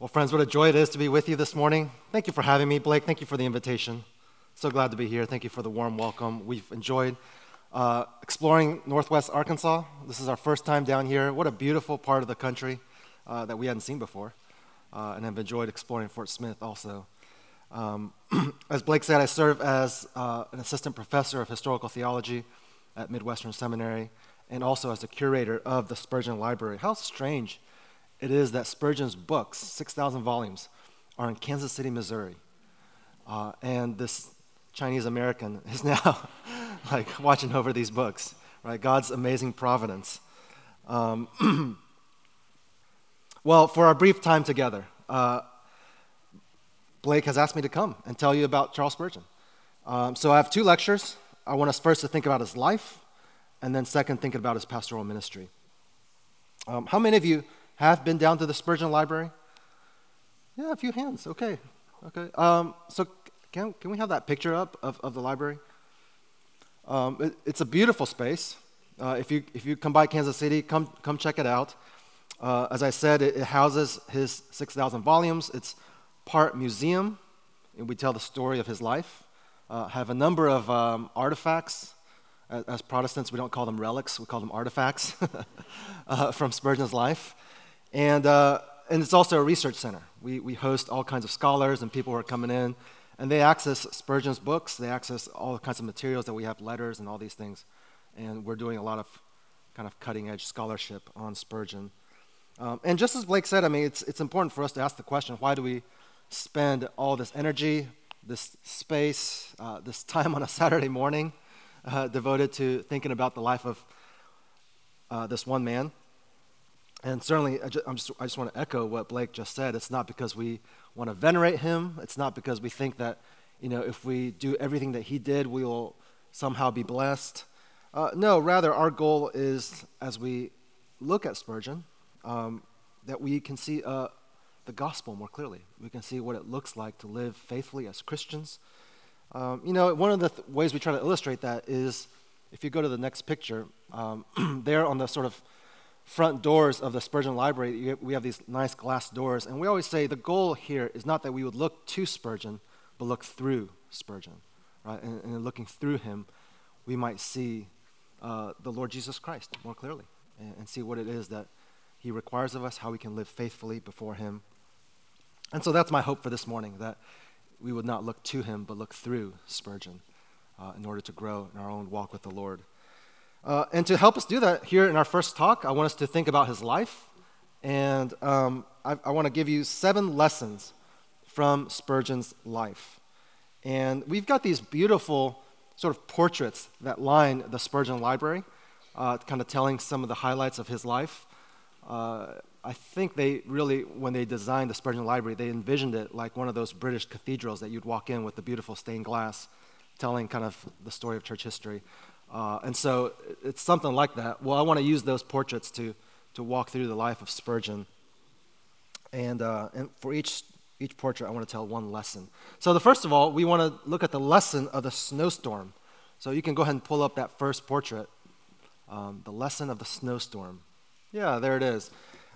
Well, friends, what a joy it is to be with you this morning. Thank you for having me, Blake. Thank you for the invitation. So glad to be here. Thank you for the warm welcome. We've enjoyed uh, exploring Northwest Arkansas. This is our first time down here. What a beautiful part of the country uh, that we hadn't seen before, uh, and have enjoyed exploring Fort Smith also. Um, as Blake said, I serve as uh, an assistant professor of historical theology at Midwestern Seminary and also as the curator of the Spurgeon Library. How strange it is that Spurgeon's books, 6,000 volumes, are in Kansas City, Missouri. Uh, and this Chinese American is now like watching over these books, right? God's amazing providence. Um, well, for our brief time together, uh, Blake has asked me to come and tell you about Charles Spurgeon. Um, so I have two lectures. I want us first to think about his life, and then second, thinking about his pastoral ministry. Um, how many of you have been down to the Spurgeon Library? Yeah, a few hands. Okay. Okay. Um, so can, can we have that picture up of, of the library? Um, it, it's a beautiful space. Uh, if, you, if you come by Kansas City, come, come check it out. Uh, as I said, it, it houses his 6,000 volumes. It's part museum, and we tell the story of his life. Uh, have a number of um, artifacts. As, as, Protestants, we don't call them relics, we call them artifacts uh, from Spurgeon's life. And, uh, and it's also a research center. We, we host all kinds of scholars and people who are coming in, and they access Spurgeon's books. They access all kinds of materials that we have, letters and all these things. And we're doing a lot of kind of cutting edge scholarship on Spurgeon. Um, and just as Blake said, I mean, it's, it's important for us to ask the question why do we spend all this energy, this space, uh, this time on a Saturday morning uh, devoted to thinking about the life of uh, this one man? And certainly, I just, just, I just want to echo what Blake just said. It's not because we want to venerate him. It's not because we think that, you know, if we do everything that he did, we will somehow be blessed. Uh, no, rather, our goal is as we look at Spurgeon, um, that we can see uh, the gospel more clearly. We can see what it looks like to live faithfully as Christians. Um, you know, one of the th- ways we try to illustrate that is if you go to the next picture, um, there on the sort of front doors of the Spurgeon Library, we have these nice glass doors. And we always say the goal here is not that we would look to Spurgeon, but look through Spurgeon. Right? And, and looking through him, we might see uh, the Lord Jesus Christ more clearly and, and see what it is that he requires of us, how we can live faithfully before him. And so that's my hope for this morning that we would not look to him, but look through Spurgeon uh, in order to grow in our own walk with the Lord. Uh, and to help us do that, here in our first talk, I want us to think about his life. And um, I, I want to give you seven lessons from Spurgeon's life. And we've got these beautiful sort of portraits that line the Spurgeon Library, uh, kind of telling some of the highlights of his life. Uh, I think they really, when they designed the Spurgeon Library, they envisioned it like one of those British cathedrals that you'd walk in with the beautiful stained glass, telling kind of the story of church history. Uh, and so it's something like that. Well, I want to use those portraits to, to walk through the life of Spurgeon. And, uh, and for each, each portrait, I want to tell one lesson. So, the first of all, we want to look at the lesson of the snowstorm. So, you can go ahead and pull up that first portrait um, the lesson of the snowstorm. Yeah, there it is.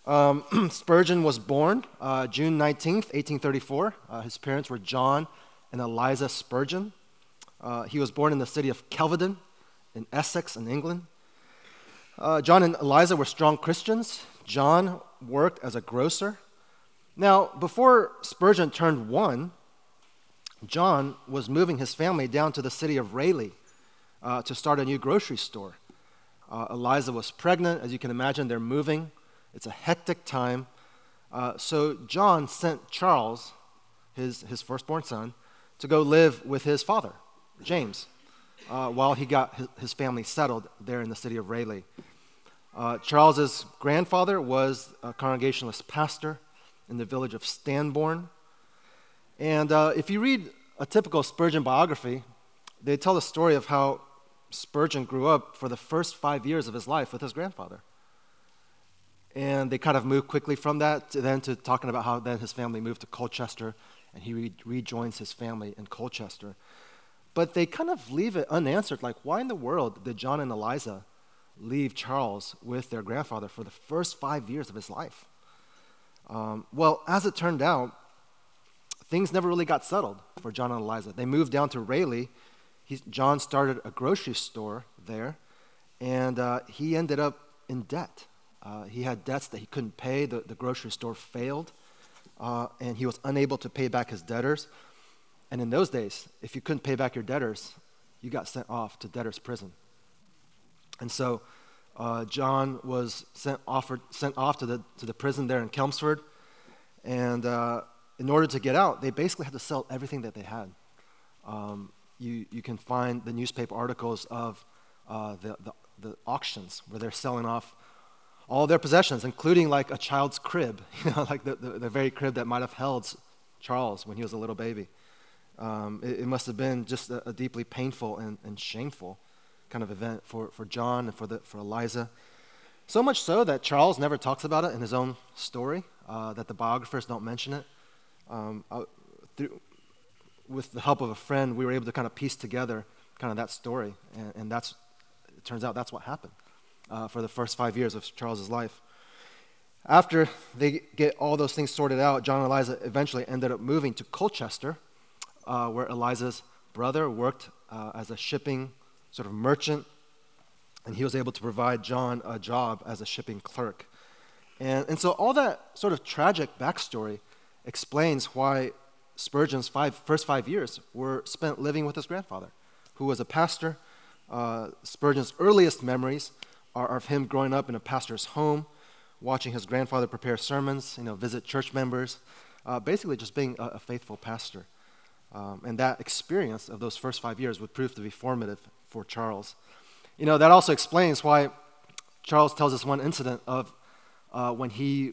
Um, Spurgeon was born uh, June 19th, 1834. Uh, his parents were John and Eliza Spurgeon. Uh, he was born in the city of Kelvedon in Essex in England. Uh, John and Eliza were strong Christians. John worked as a grocer. Now, before Spurgeon turned one, John was moving his family down to the city of Rayleigh uh, to start a new grocery store. Uh, Eliza was pregnant. As you can imagine, they're moving. It's a hectic time. Uh, so John sent Charles, his, his firstborn son, to go live with his father, James uh, while he got his, family settled there in the city of Rayleigh. Uh, Charles's grandfather was a Congregationalist pastor in the village of Stambourne. And uh, if you read a typical Spurgeon biography, they tell the story of how Spurgeon grew up for the first five years of his life with his grandfather. And they kind of moved quickly from that to then to talking about how then his family moved to Colchester and he re- rejoins his family in Colchester. But they kind of leave it unanswered. Like, why in the world did John and Eliza leave Charles with their grandfather for the first five years of his life? Um, well, as it turned out, things never really got settled for John and Eliza. They moved down to Rayleigh. He, John started a grocery store there, and uh, he ended up in debt. Uh, he had debts that he couldn't pay. The, the grocery store failed, uh, and he was unable to pay back his debtors. And in those days, if you couldn't pay back your debtors, you got sent off to debtor's prison. And so uh, John was sent, offered, sent off to the, to the prison there in Chelmsford. And uh, in order to get out, they basically had to sell everything that they had. Um, you, you can find the newspaper articles of uh, the, the, the, auctions where they're selling off all their possessions, including like a child's crib, you know, like the, the, the very crib that might have held Charles when he was a little baby. Um, it, it, must have been just a, a deeply painful and, and, shameful kind of event for, for John and for, the, for Eliza. So much so that Charles never talks about it in his own story, uh, that the biographers don't mention it. Um, I, through, with the help of a friend, we were able to kind of piece together kind of that story, and, and that's it turns out that's what happened uh, for the first five years of Charles's life. After they get all those things sorted out, John and Eliza eventually ended up moving to Colchester, uh, where Eliza's brother worked uh, as a shipping sort of merchant, and he was able to provide John a job as a shipping clerk. And, and so all that sort of tragic backstory explains why Spurgeon's five, first five years were spent living with his grandfather, who was a pastor. Uh, Spurgeon's earliest memories are of him growing up in a pastor's home, watching his grandfather prepare sermons, you know, visit church members, uh, basically just being a, a faithful pastor. Um, and that experience of those first five years would prove to be formative for Charles. You know, that also explains why Charles tells us one incident of uh, when he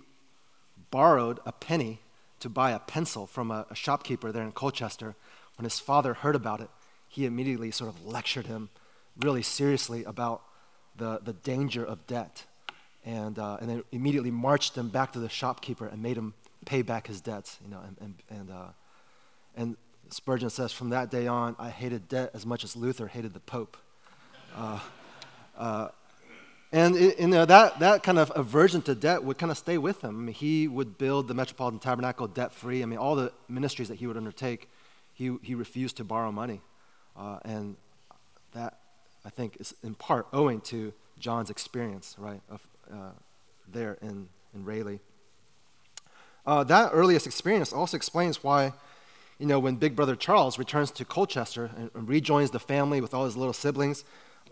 borrowed a penny to buy a pencil from a, a shopkeeper there in Colchester. When his father heard about it, he immediately sort of lectured him really seriously about the, the danger of debt. And, uh, and then immediately marched him back to the shopkeeper and made him pay back his debts. You know, and, and, and, uh, and Spurgeon says, from that day on, I hated debt as much as Luther hated the Pope. Uh, uh, and it, you know, that, that kind of aversion to debt would kind of stay with him. I mean, he would build the Metropolitan Tabernacle debt free. I mean, all the ministries that he would undertake, he, he refused to borrow money. Uh, and that, I think, is in part owing to John's experience, right, of, uh, there in, in Rayleigh. Uh, that earliest experience also explains why, you know, when Big Brother Charles returns to Colchester and, and rejoins the family with all his little siblings,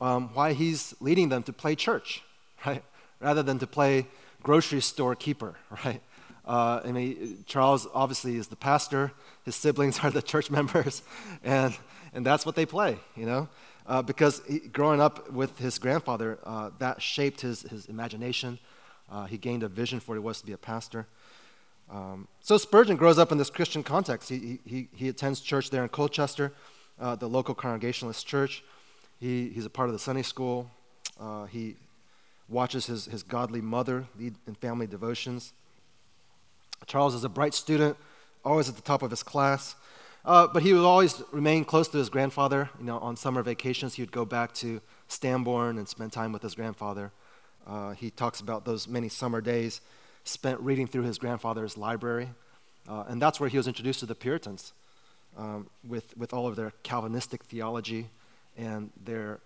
um, why he's leading them to play church, right? Rather than to play grocery store keeper, right? Uh, I mean, Charles obviously is the pastor. His siblings are the church members, and and that's what they play, you know. Uh, because he, growing up with his grandfather, uh, that shaped his his imagination. Uh, he gained a vision for what it was to be a pastor. Um, so Spurgeon grows up in this Christian context. He he he attends church there in Colchester, uh, the local Congregationalist church. He, he's a part of the Sunday school. Uh, he watches his, his godly mother lead in family devotions. Charles is a bright student, always at the top of his class. Uh, but he would always remain close to his grandfather. You know, on summer vacations, he would go back to Stambourne and spend time with his grandfather. Uh, he talks about those many summer days spent reading through his grandfather's library. Uh, and that's where he was introduced to the Puritans um, with, with all of their Calvinistic theology and their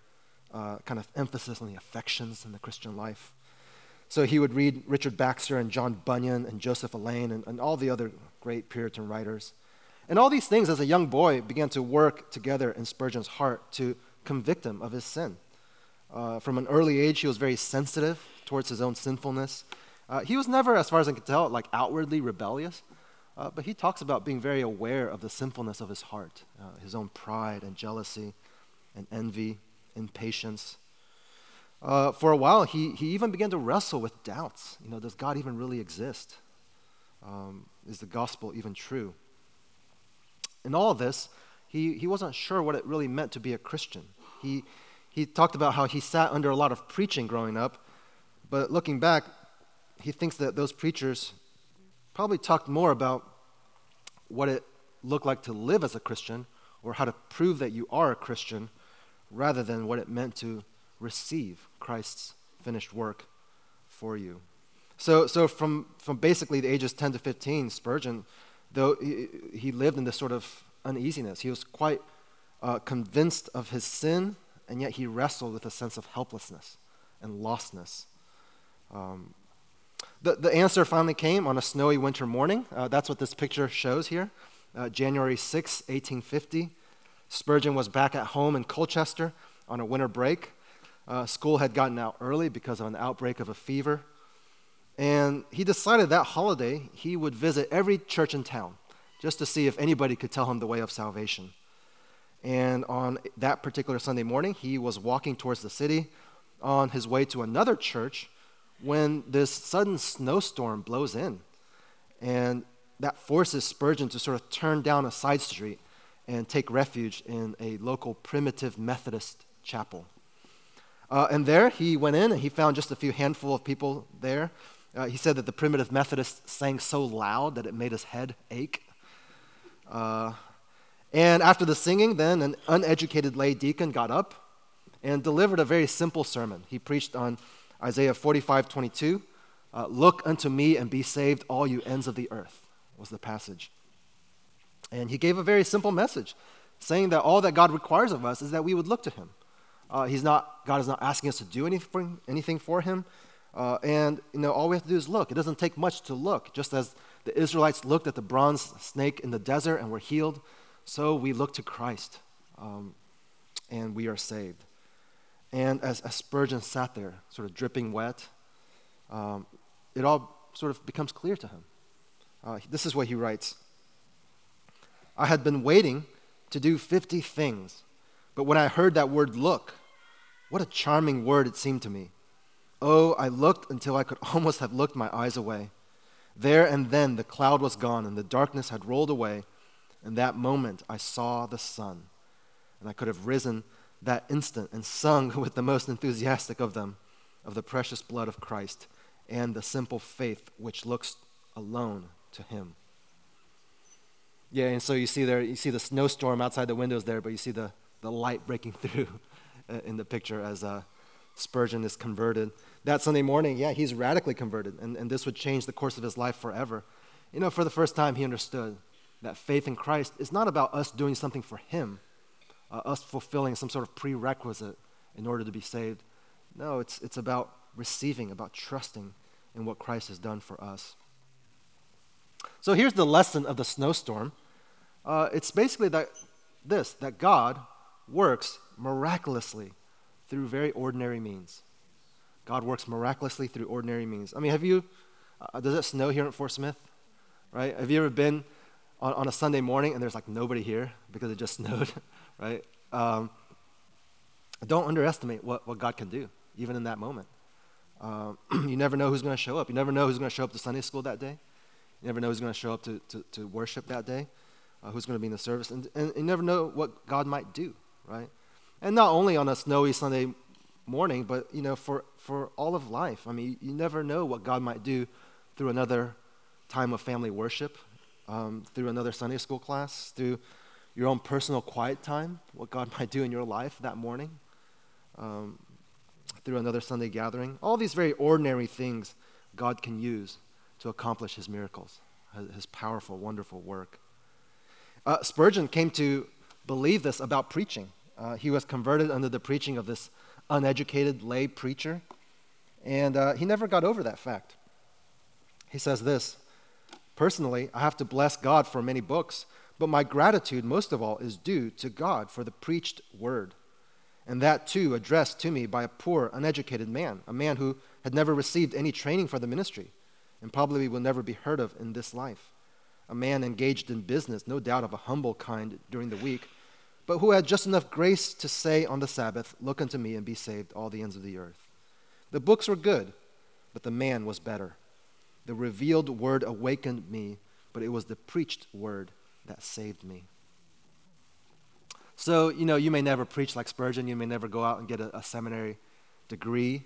uh, kind of emphasis on the affections in the Christian life. So he would read Richard Baxter and John Bunyan and Joseph Alleine and, and all the other great Puritan writers. And all these things, as a young boy, began to work together in Spurgeon's heart to convict him of his sin. Uh, from an early age, he was very sensitive towards his own sinfulness. Uh, he was never, as far as I can tell, like outwardly rebellious, uh, but he talks about being very aware of the sinfulness of his heart, uh, his own pride and jealousy, and envy, impatience. Uh, for a while, he, he even began to wrestle with doubts. You know, does God even really exist? Um, is the gospel even true? In all of this, he, he wasn't sure what it really meant to be a Christian. He, he talked about how he sat under a lot of preaching growing up, but looking back, he thinks that those preachers probably talked more about what it looked like to live as a Christian or how to prove that you are a Christian rather than what it meant to receive Christ's finished work for you. So, so from, from basically the ages 10 to 15, Spurgeon, though he, he lived in this sort of uneasiness, he was quite uh, convinced of his sin, and yet he wrestled with a sense of helplessness and lostness. Um, the, the answer finally came on a snowy winter morning. Uh, that's what this picture shows here. Uh, January 6, 1850. Spurgeon was back at home in Colchester on a winter break. Uh, school had gotten out early because of an outbreak of a fever. And he decided that holiday he would visit every church in town just to see if anybody could tell him the way of salvation. And on that particular Sunday morning, he was walking towards the city on his way to another church when this sudden snowstorm blows in. And that forces Spurgeon to sort of turn down a side street and take refuge in a local primitive Methodist chapel. Uh, and there he went in and he found just a few handful of people there uh, he said that the primitive Methodists sang so loud that it made his head ache. Uh, and after the singing, then an uneducated lay deacon got up and delivered a very simple sermon. He preached on Isaiah 45 22. Uh, Look unto me and be saved, all you ends of the earth, was the passage. And he gave a very simple message, saying that all that God requires of us is that we would look to him. Uh, he's not, God is not asking us to do anything, anything for him. Uh, and you know, all we have to do is look. It doesn't take much to look. Just as the Israelites looked at the bronze snake in the desert and were healed, so we look to Christ um, and we are saved. And as, as, Spurgeon sat there, sort of dripping wet, um, it all sort of becomes clear to him. Uh, this is what he writes I had been waiting to do 50 things, but when I heard that word look, what a charming word it seemed to me. Oh, I looked until I could almost have looked my eyes away. There and then the cloud was gone and the darkness had rolled away. In that moment I saw the sun. And I could have risen that instant and sung with the most enthusiastic of them of the precious blood of Christ and the simple faith which looks alone to him. Yeah, and so you see there, you see the snowstorm outside the windows there, but you see the, the light breaking through uh, in the picture as uh, Spurgeon is converted that Sunday morning, yeah, he's radically converted, and, and this would change the course of his life forever. You know, for the first time, he understood that faith in Christ is not about us doing something for him, uh, us fulfilling some sort of prerequisite in order to be saved. No, it's, it's about receiving, about trusting in what Christ has done for us. So here's the lesson of the snowstorm. Uh, it's basically that this that God works miraculously through very ordinary means. God works miraculously through ordinary means. I mean, have you, uh, does it snow here at Fort Smith? Right? Have you ever been on, on a Sunday morning and there's like nobody here because it just snowed? Right? Um, don't underestimate what, what God can do, even in that moment. Um, you never know who's going to show up. You never know who's going to show up to Sunday school that day. You never know who's going to show up to, to, to worship that day, uh, who's going to be in the service. And, and you never know what God might do, right? And not only on a snowy Sunday morning, but you know, for, for all of life. I mean, you never know what God might do through another time of family worship, um, through another Sunday school class, through your own personal quiet time, what God might do in your life that morning, um, through another Sunday gathering. All these very ordinary things God can use to accomplish his miracles, his powerful, wonderful work. Uh, Spurgeon came to believe this about preaching. Uh, he was converted under the preaching of this uneducated lay preacher. And uh, he never got over that fact. He says this Personally, I have to bless God for many books, but my gratitude, most of all, is due to God for the preached word. And that, too, addressed to me by a poor, uneducated man, a man who had never received any training for the ministry and probably will never be heard of in this life. A man engaged in business, no doubt of a humble kind during the week, but who had just enough grace to say on the Sabbath, Look unto me and be saved, all the ends of the earth. The books were good, but the man was better. The revealed word awakened me, but it was the preached word that saved me. So, you know, you may never preach like Spurgeon, you may never go out and get a, a seminary degree,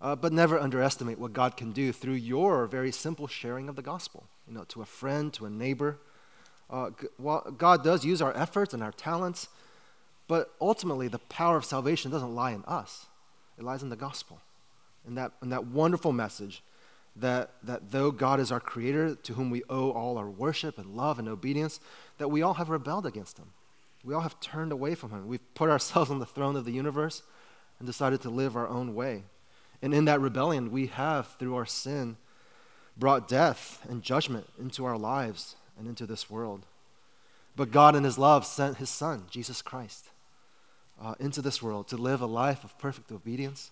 uh, but never underestimate what God can do through your very simple sharing of the gospel, you know, to a friend, to a neighbor. Uh, God does use our efforts and our talents, but ultimately the power of salvation doesn't lie in us, it lies in the gospel, in that, in that wonderful message that, that though God is our creator, to whom we owe all our worship and love and obedience, that we all have rebelled against him. We all have turned away from him. We've put ourselves on the throne of the universe and decided to live our own way. And in that rebellion, we have, through our sin, brought death and judgment into our lives and into this world. But God, in His love, sent His Son, Jesus Christ, uh, into this world to live a life of perfect obedience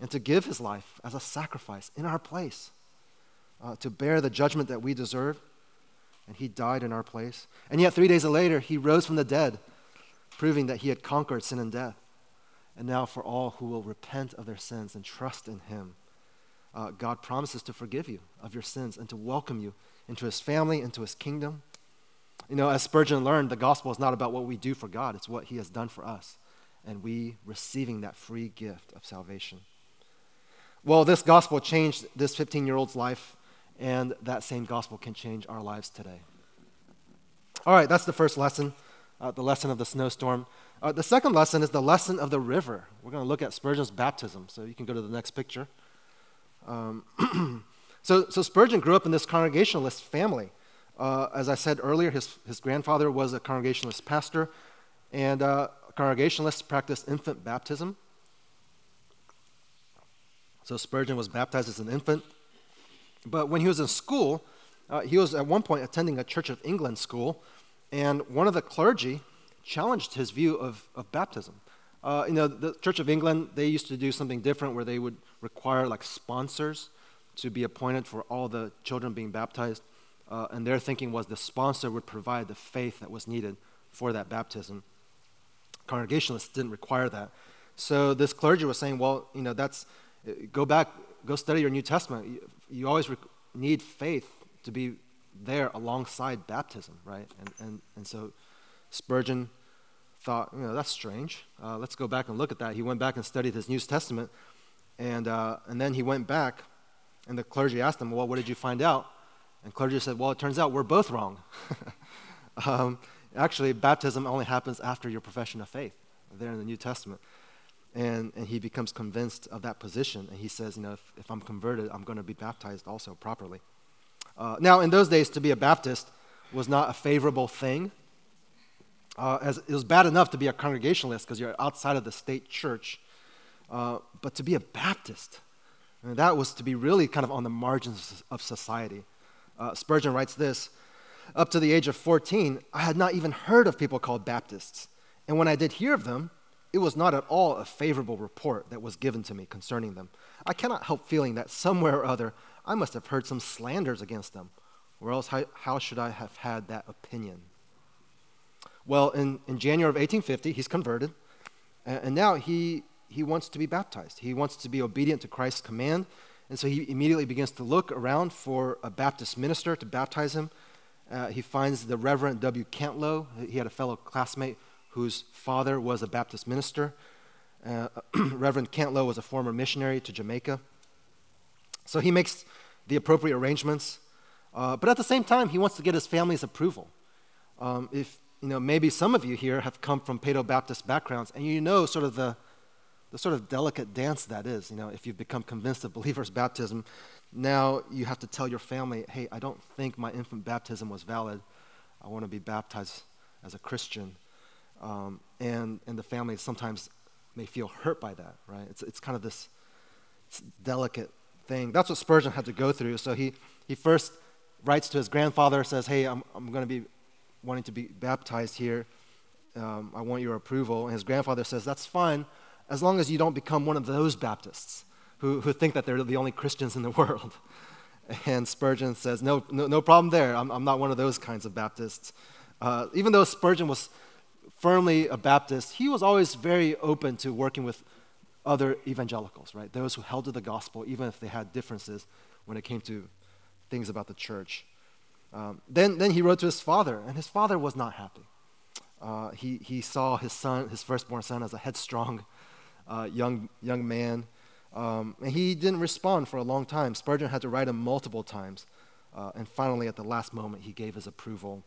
and to give His life as a sacrifice in our place, uh, to bear the judgment that we deserve. And He died in our place. And yet, three days later, He rose from the dead, proving that He had conquered sin and death. And now, for all who will repent of their sins and trust in Him, uh, God promises to forgive you of your sins and to welcome you into His family, into His kingdom. You know, as Spurgeon learned, the gospel is not about what we do for God, it's what He has done for us, and we receiving that free gift of salvation. Well, this gospel changed this 15 year old's life, and that same gospel can change our lives today. All right, that's the first lesson, uh, the lesson of the snowstorm. Uh, the second lesson is the lesson of the river. We're going to look at Spurgeon's baptism. So you can go to the next picture. Um, so, so Spurgeon grew up in this Congregationalist family. Uh, as I said earlier, his, his grandfather was a Congregationalist pastor, and uh, Congregationalists practiced infant baptism. So Spurgeon was baptized as an infant. But when he was in school, uh, he was at one point attending a Church of England school, and one of the clergy challenged his view of, of baptism. Uh, you know, the Church of England, they used to do something different where they would require like sponsors to be appointed for all the children being baptized. Uh, and their thinking was the sponsor would provide the faith that was needed for that baptism. Congregationalists didn't require that. So this clergy was saying, well, you know, that's, go back, go study your New Testament. You, always need faith to be there alongside baptism, right? And, and, and so Spurgeon thought, you know, that's strange. Uh, let's go back and look at that. He went back and studied his New Testament, and, uh, and then he went back, and the clergy asked him, well, what did you find out? And clergy said, well, it turns out we're both wrong. um, actually, baptism only happens after your profession of faith, there in the New Testament. And, and he becomes convinced of that position, and he says, you know, if, if I'm converted, I'm going to be baptized also properly. Uh, now, in those days, to be a Baptist was not a favorable thing uh, as it was bad enough to be a Congregationalist because you're outside of the state church, uh, but to be a Baptist, I mean, that was to be really kind of on the margins of society. Uh, Spurgeon writes this Up to the age of 14, I had not even heard of people called Baptists. And when I did hear of them, it was not at all a favorable report that was given to me concerning them. I cannot help feeling that somewhere or other I must have heard some slanders against them, or else how, how should I have had that opinion? Well, in, in January of 1850, he's converted, and, and now he, he wants to be baptized. He wants to be obedient to Christ's command, and so he immediately begins to look around for a Baptist minister to baptize him. Uh, he finds the Reverend W. Cantlow. He had a fellow classmate whose father was a Baptist minister. Uh, Reverend Cantlow was a former missionary to Jamaica. So he makes the appropriate arrangements, uh, but at the same time, he wants to get his family's approval. Um, if you know, maybe some of you here have come from Paedo Baptist backgrounds, and you know sort of the, the sort of delicate dance that is. You know, if you've become convinced of believers' baptism, now you have to tell your family, hey, I don't think my infant baptism was valid. I want to be baptized as a Christian. Um, and, and the family sometimes may feel hurt by that, right? It's, it's kind of this delicate thing. That's what Spurgeon had to go through. So he, he first writes to his grandfather, says, hey, I'm, I'm going to be wanting to be baptized here. Um, I want your approval. And his grandfather says, That's fine, as long as you don't become one of those Baptists who, who think that they're the only Christians in the world. And Spurgeon says, No, no, no problem there. I'm, I'm not one of those kinds of Baptists. Uh, even though Spurgeon was firmly a Baptist, he was always very open to working with other evangelicals, right? Those who held to the gospel, even if they had differences when it came to things about the church. Um, then, then he wrote to his father, and his father was not happy. Uh, he, he saw his son, his firstborn son, as a headstrong uh, young, young man, um, and he didn't respond for a long time. Spurgeon had to write him multiple times, uh, and finally, at the last moment, he gave his approval.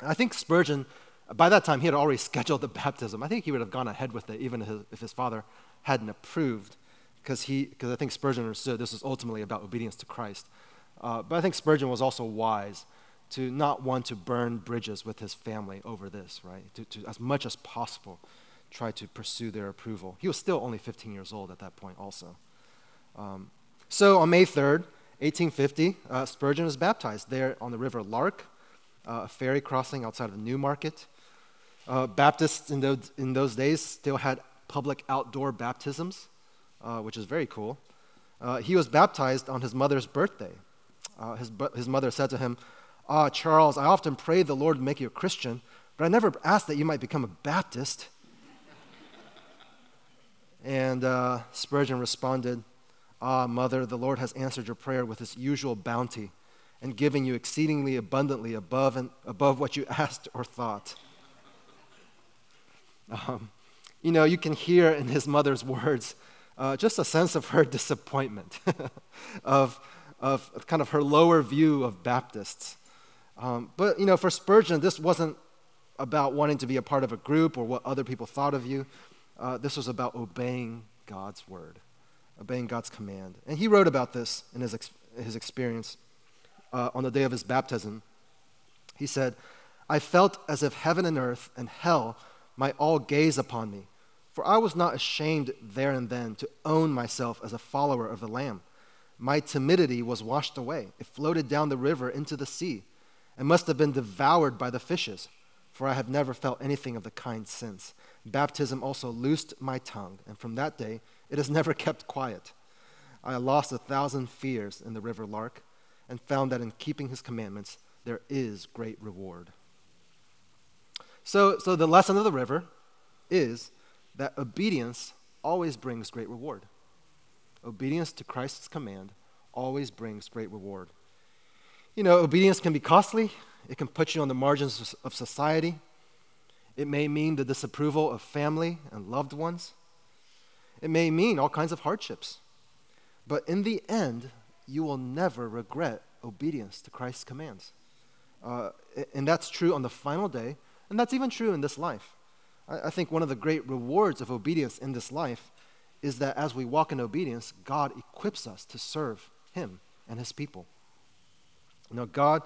I think Spurgeon, by that time, he had already scheduled the baptism. I think he would have gone ahead with it, even if his, father hadn't approved. because he because I think Spurgeon understood this was ultimately about obedience to Christ. Uh, but I think Spurgeon was also wise to not want to burn bridges with his family over this, right? To, to as much as possible try to pursue their approval. He was still only 15 years old at that point, also. Um, so on May 3rd, 1850, uh, Spurgeon was baptized there on the River Lark, uh, a ferry crossing outside of Newmarket. Uh, Baptists in those, in those days still had public outdoor baptisms, uh, which is very cool. Uh, he was baptized on his mother's birthday. Uh, his, his mother said to him, Ah, Charles, I often pray the Lord make you a Christian, but I never asked that you might become a Baptist. and uh, Spurgeon responded, Ah, mother, the Lord has answered your prayer with his usual bounty and given you exceedingly abundantly above and above what you asked or thought. Um, you know, you can hear in his mother's words uh, just a sense of her disappointment, of, of kind of her lower view of Baptists. Um, but, you know, for Spurgeon, this wasn't about wanting to be a part of a group or what other people thought of you. Uh, this was about obeying God's word, obeying God's command. And he wrote about this in his, ex- his experience uh, on the day of his baptism. He said, I felt as if heaven and earth and hell might all gaze upon me, for I was not ashamed there and then to own myself as a follower of the Lamb. My timidity was washed away, it floated down the river into the sea and must have been devoured by the fishes, for I have never felt anything of the kind since. Baptism also loosed my tongue, and from that day it has never kept quiet. I lost a thousand fears in the river Lark, and found that in keeping his commandments there is great reward. So, so the lesson of the river is that obedience always brings great reward. Obedience to Christ's command always brings great reward. You know, obedience can be costly, it can put you on the margins of society. It may mean the disapproval of family and loved ones. It may mean all kinds of hardships. But in the end, you will never regret obedience to Christ's commands. Uh, and that's true on the final day, and that's even true in this life. I, I think one of the great rewards of obedience in this life is that as we walk in obedience, God equips us to serve Him and His people. Know, God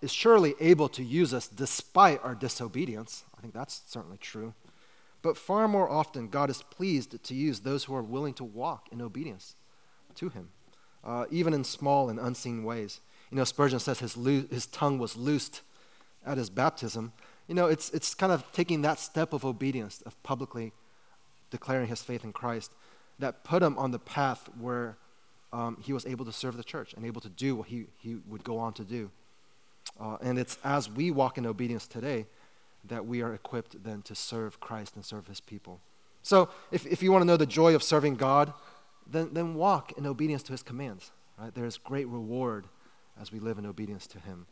is surely able to use us despite our disobedience. I think that's certainly true. But far more often, God is pleased to use those who are willing to walk in obedience to Him, uh, even in small and unseen ways. You know, Spurgeon says his, his tongue was loosed at his baptism. You know, it's, it's kind of taking that step of obedience, of publicly declaring his faith in Christ, that put him on the path where um, he was able to serve the church and able to do what he, he would go on to do. Uh, and it's as we walk in obedience today that we are equipped then to serve Christ and serve his people. So if, if you want to know the joy of serving God, then, then walk in obedience to his commands. Right? There is great reward as we live in obedience to him.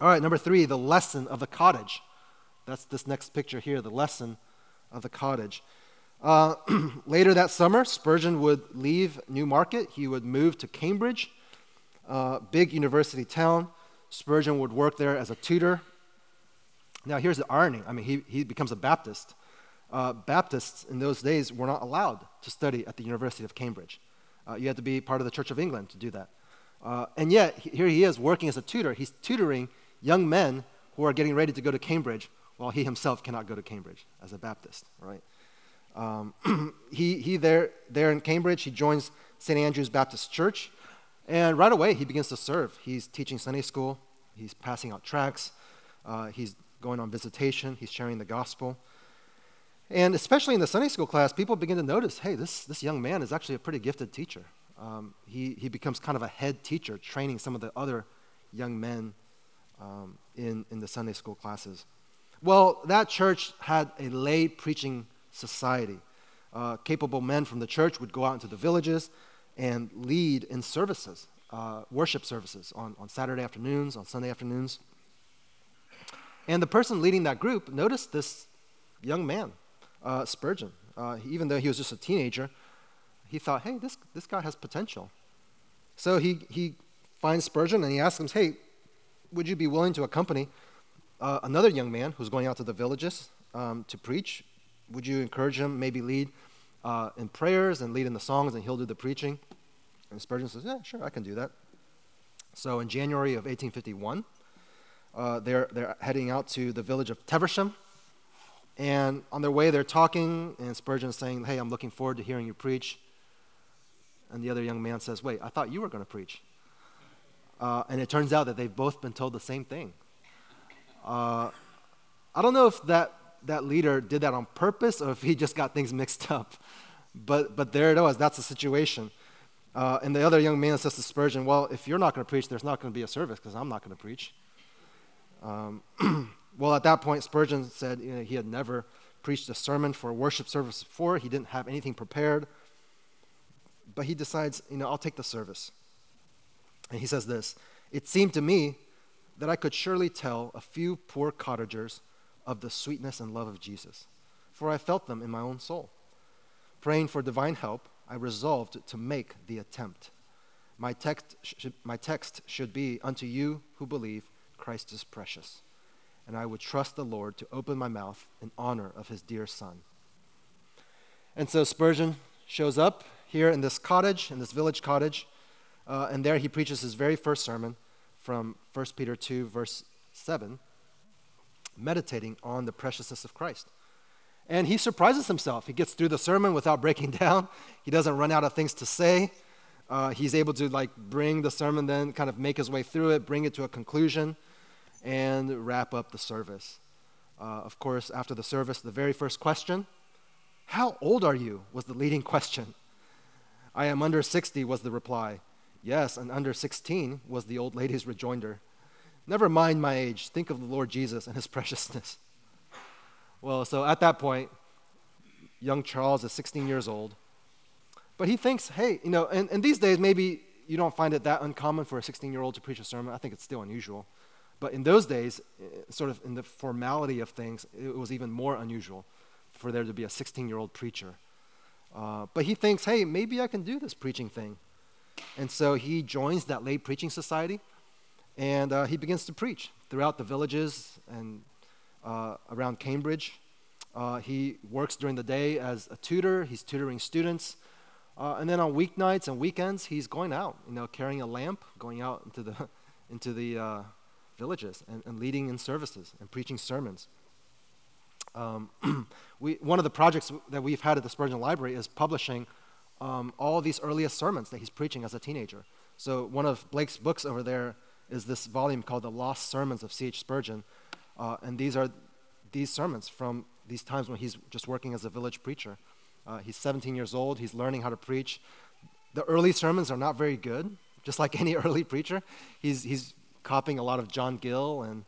All right, number three, the lesson of the cottage. That's this next picture here, the lesson of the cottage. Uh, later that summer, Spurgeon would leave Newmarket. He would move to Cambridge, uh, big university town. Spurgeon would work there as a tutor. Now, here's the irony. I mean, he, he becomes a Baptist. Uh, Baptists in those days were not allowed to study at the University of Cambridge. Uh, you had to be part of the Church of England to do that. Uh, and yet, here he is working as a tutor. He's tutoring young men who are getting ready to go to Cambridge while he himself cannot go to Cambridge as a Baptist, right? Um, he, he there, there in Cambridge, he joins St. Andrew's Baptist Church, and right away he begins to serve. He's teaching Sunday school, he's passing out tracts, uh, he's going on visitation, he's sharing the gospel. And especially in the Sunday school class, people begin to notice hey, this, this young man is actually a pretty gifted teacher. Um, he, he becomes kind of a head teacher, training some of the other young men um, in, in the Sunday school classes. Well, that church had a lay preaching society. Uh, capable men from the church would go out into the villages and lead in services, uh, worship services on, on Saturday afternoons, on Sunday afternoons. And the person leading that group noticed this young man, uh, Spurgeon. Uh, even though he was just a teenager, he thought, hey, this, this guy has potential. So he, he finds Spurgeon and he asks him, hey, would you be willing to accompany uh, another young man who's going out to the villages um, to preach would you encourage him, maybe lead uh, in prayers and lead in the songs, and he'll do the preaching. And Spurgeon says, Yeah, sure, I can do that. So in January of 1851, uh, they're, they're heading out to the village of Teversham. And on their way, they're talking, and Spurgeon is saying, Hey, I'm looking forward to hearing you preach. And the other young man says, Wait, I thought you were going to preach. Uh, and it turns out that they've both been told the same thing. Uh, I don't know if that, that leader did that on purpose or if he just got things mixed up. But, but there it was. That's the situation. Uh, and the other young man says to Spurgeon, Well, if you're not going to preach, there's not going to be a service because I'm not going to preach. Um, well, at that point, Spurgeon said you know, he had never preached a sermon for a worship service before. He didn't have anything prepared. But he decides, you know, I'll take the service. And he says this It seemed to me that I could surely tell a few poor cottagers of the sweetness and love of Jesus, for I felt them in my own soul. Praying for divine help, I resolved to make the attempt. My text, sh- my text should be Unto you who believe, Christ is precious. And I would trust the Lord to open my mouth in honor of his dear Son. And so Spurgeon shows up here in this cottage, in this village cottage, uh, and there he preaches his very first sermon from 1 Peter 2, verse 7, meditating on the preciousness of Christ. And he surprises himself. He gets through the sermon without breaking down. He doesn't run out of things to say. Uh, he's able to like bring the sermon, then kind of make his way through it, bring it to a conclusion, and wrap up the service. Uh, of course, after the service, the very first question, "How old are you?" was the leading question. "I am under 60," was the reply. Yes, and under 16 was the old lady's rejoinder. Never mind my age. Think of the Lord Jesus and his preciousness. Well, so at that point, young Charles is 16 years old. But he thinks, hey, you know, and, and these days maybe you don't find it that uncommon for a 16 year old to preach a sermon. I think it's still unusual. But in those days, eh, sort of in the formality of things, it was even more unusual for there to be a 16 year old preacher. Uh, but he thinks, hey, maybe I can do this preaching thing. And so he joins that lay preaching society and uh, he begins to preach throughout the villages and uh, around Cambridge. Uh, he works during the day as a tutor, he's tutoring students. Uh, and then on weeknights and weekends, he's going out, you know, carrying a lamp, going out into the, into the uh, villages and, and leading in services and preaching sermons. Um, we, one of the projects that we've had at the Spurgeon Library is publishing um, all these earliest sermons that he's preaching as a teenager. So one of Blake's books over there is this volume called The Lost Sermons of C.H. Spurgeon. Uh, and these are these sermons from these times when he's just working as a village preacher. Uh, he's 17 years old, he's learning how to preach. The early sermons are not very good, just like any early preacher. He's, he's copying a lot of John Gill and,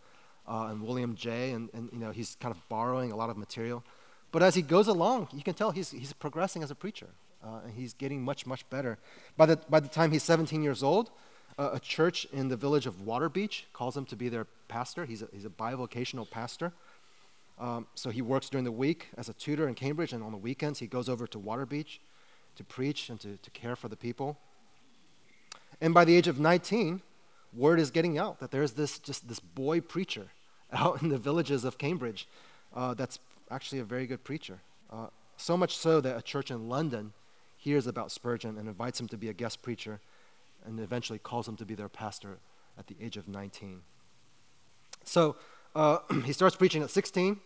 uh, and William Jay, and, and you know, he's kind of borrowing a lot of material. But as he goes along, you can tell he's, he's progressing as a preacher uh, and he's getting much, much better. By the, by the time he's 17 years old, uh, a church in the village of Waterbeach calls him to be their pastor. He's a, he's a bivocational pastor. Um, so he works during the week as a tutor in Cambridge, and on the weekends he goes over to Waterbeach to preach and to, to care for the people. And by the age of 19, word is getting out that there's this just this boy preacher out in the villages of Cambridge uh, that's actually a very good preacher. Uh, so much so that a church in London hears about Spurgeon and invites him to be a guest preacher and eventually calls him to be their pastor at the age of 19. So uh, he starts preaching at 16.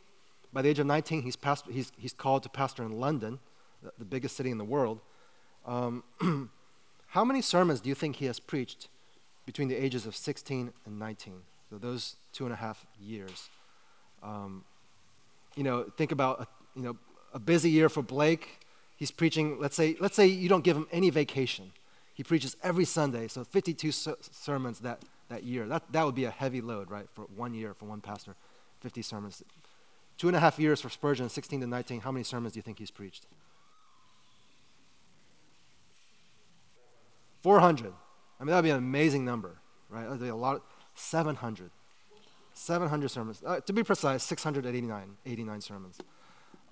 By the age of 19, he's, pastor, he's, he's called to pastor in London, the, the biggest city in the world. Um, how many sermons do you think he has preached between the ages of 16 and 19? So those two and a half years. Um, you know, think about a, you know a busy year for Blake. He's preaching, let's say, let's say you don't give him any vacation. He preaches every Sunday, so 52 ser- sermons that, that year. That, that would be a heavy load, right, for one year, for one pastor, 50 sermons. Two and a half years for Spurgeon, 16 to 19, how many sermons do you think he's preached? 400. I mean, that would be an amazing number, right? That would be a lot. Of, 700. 700 sermons. Uh, to be precise, 689 89 sermons.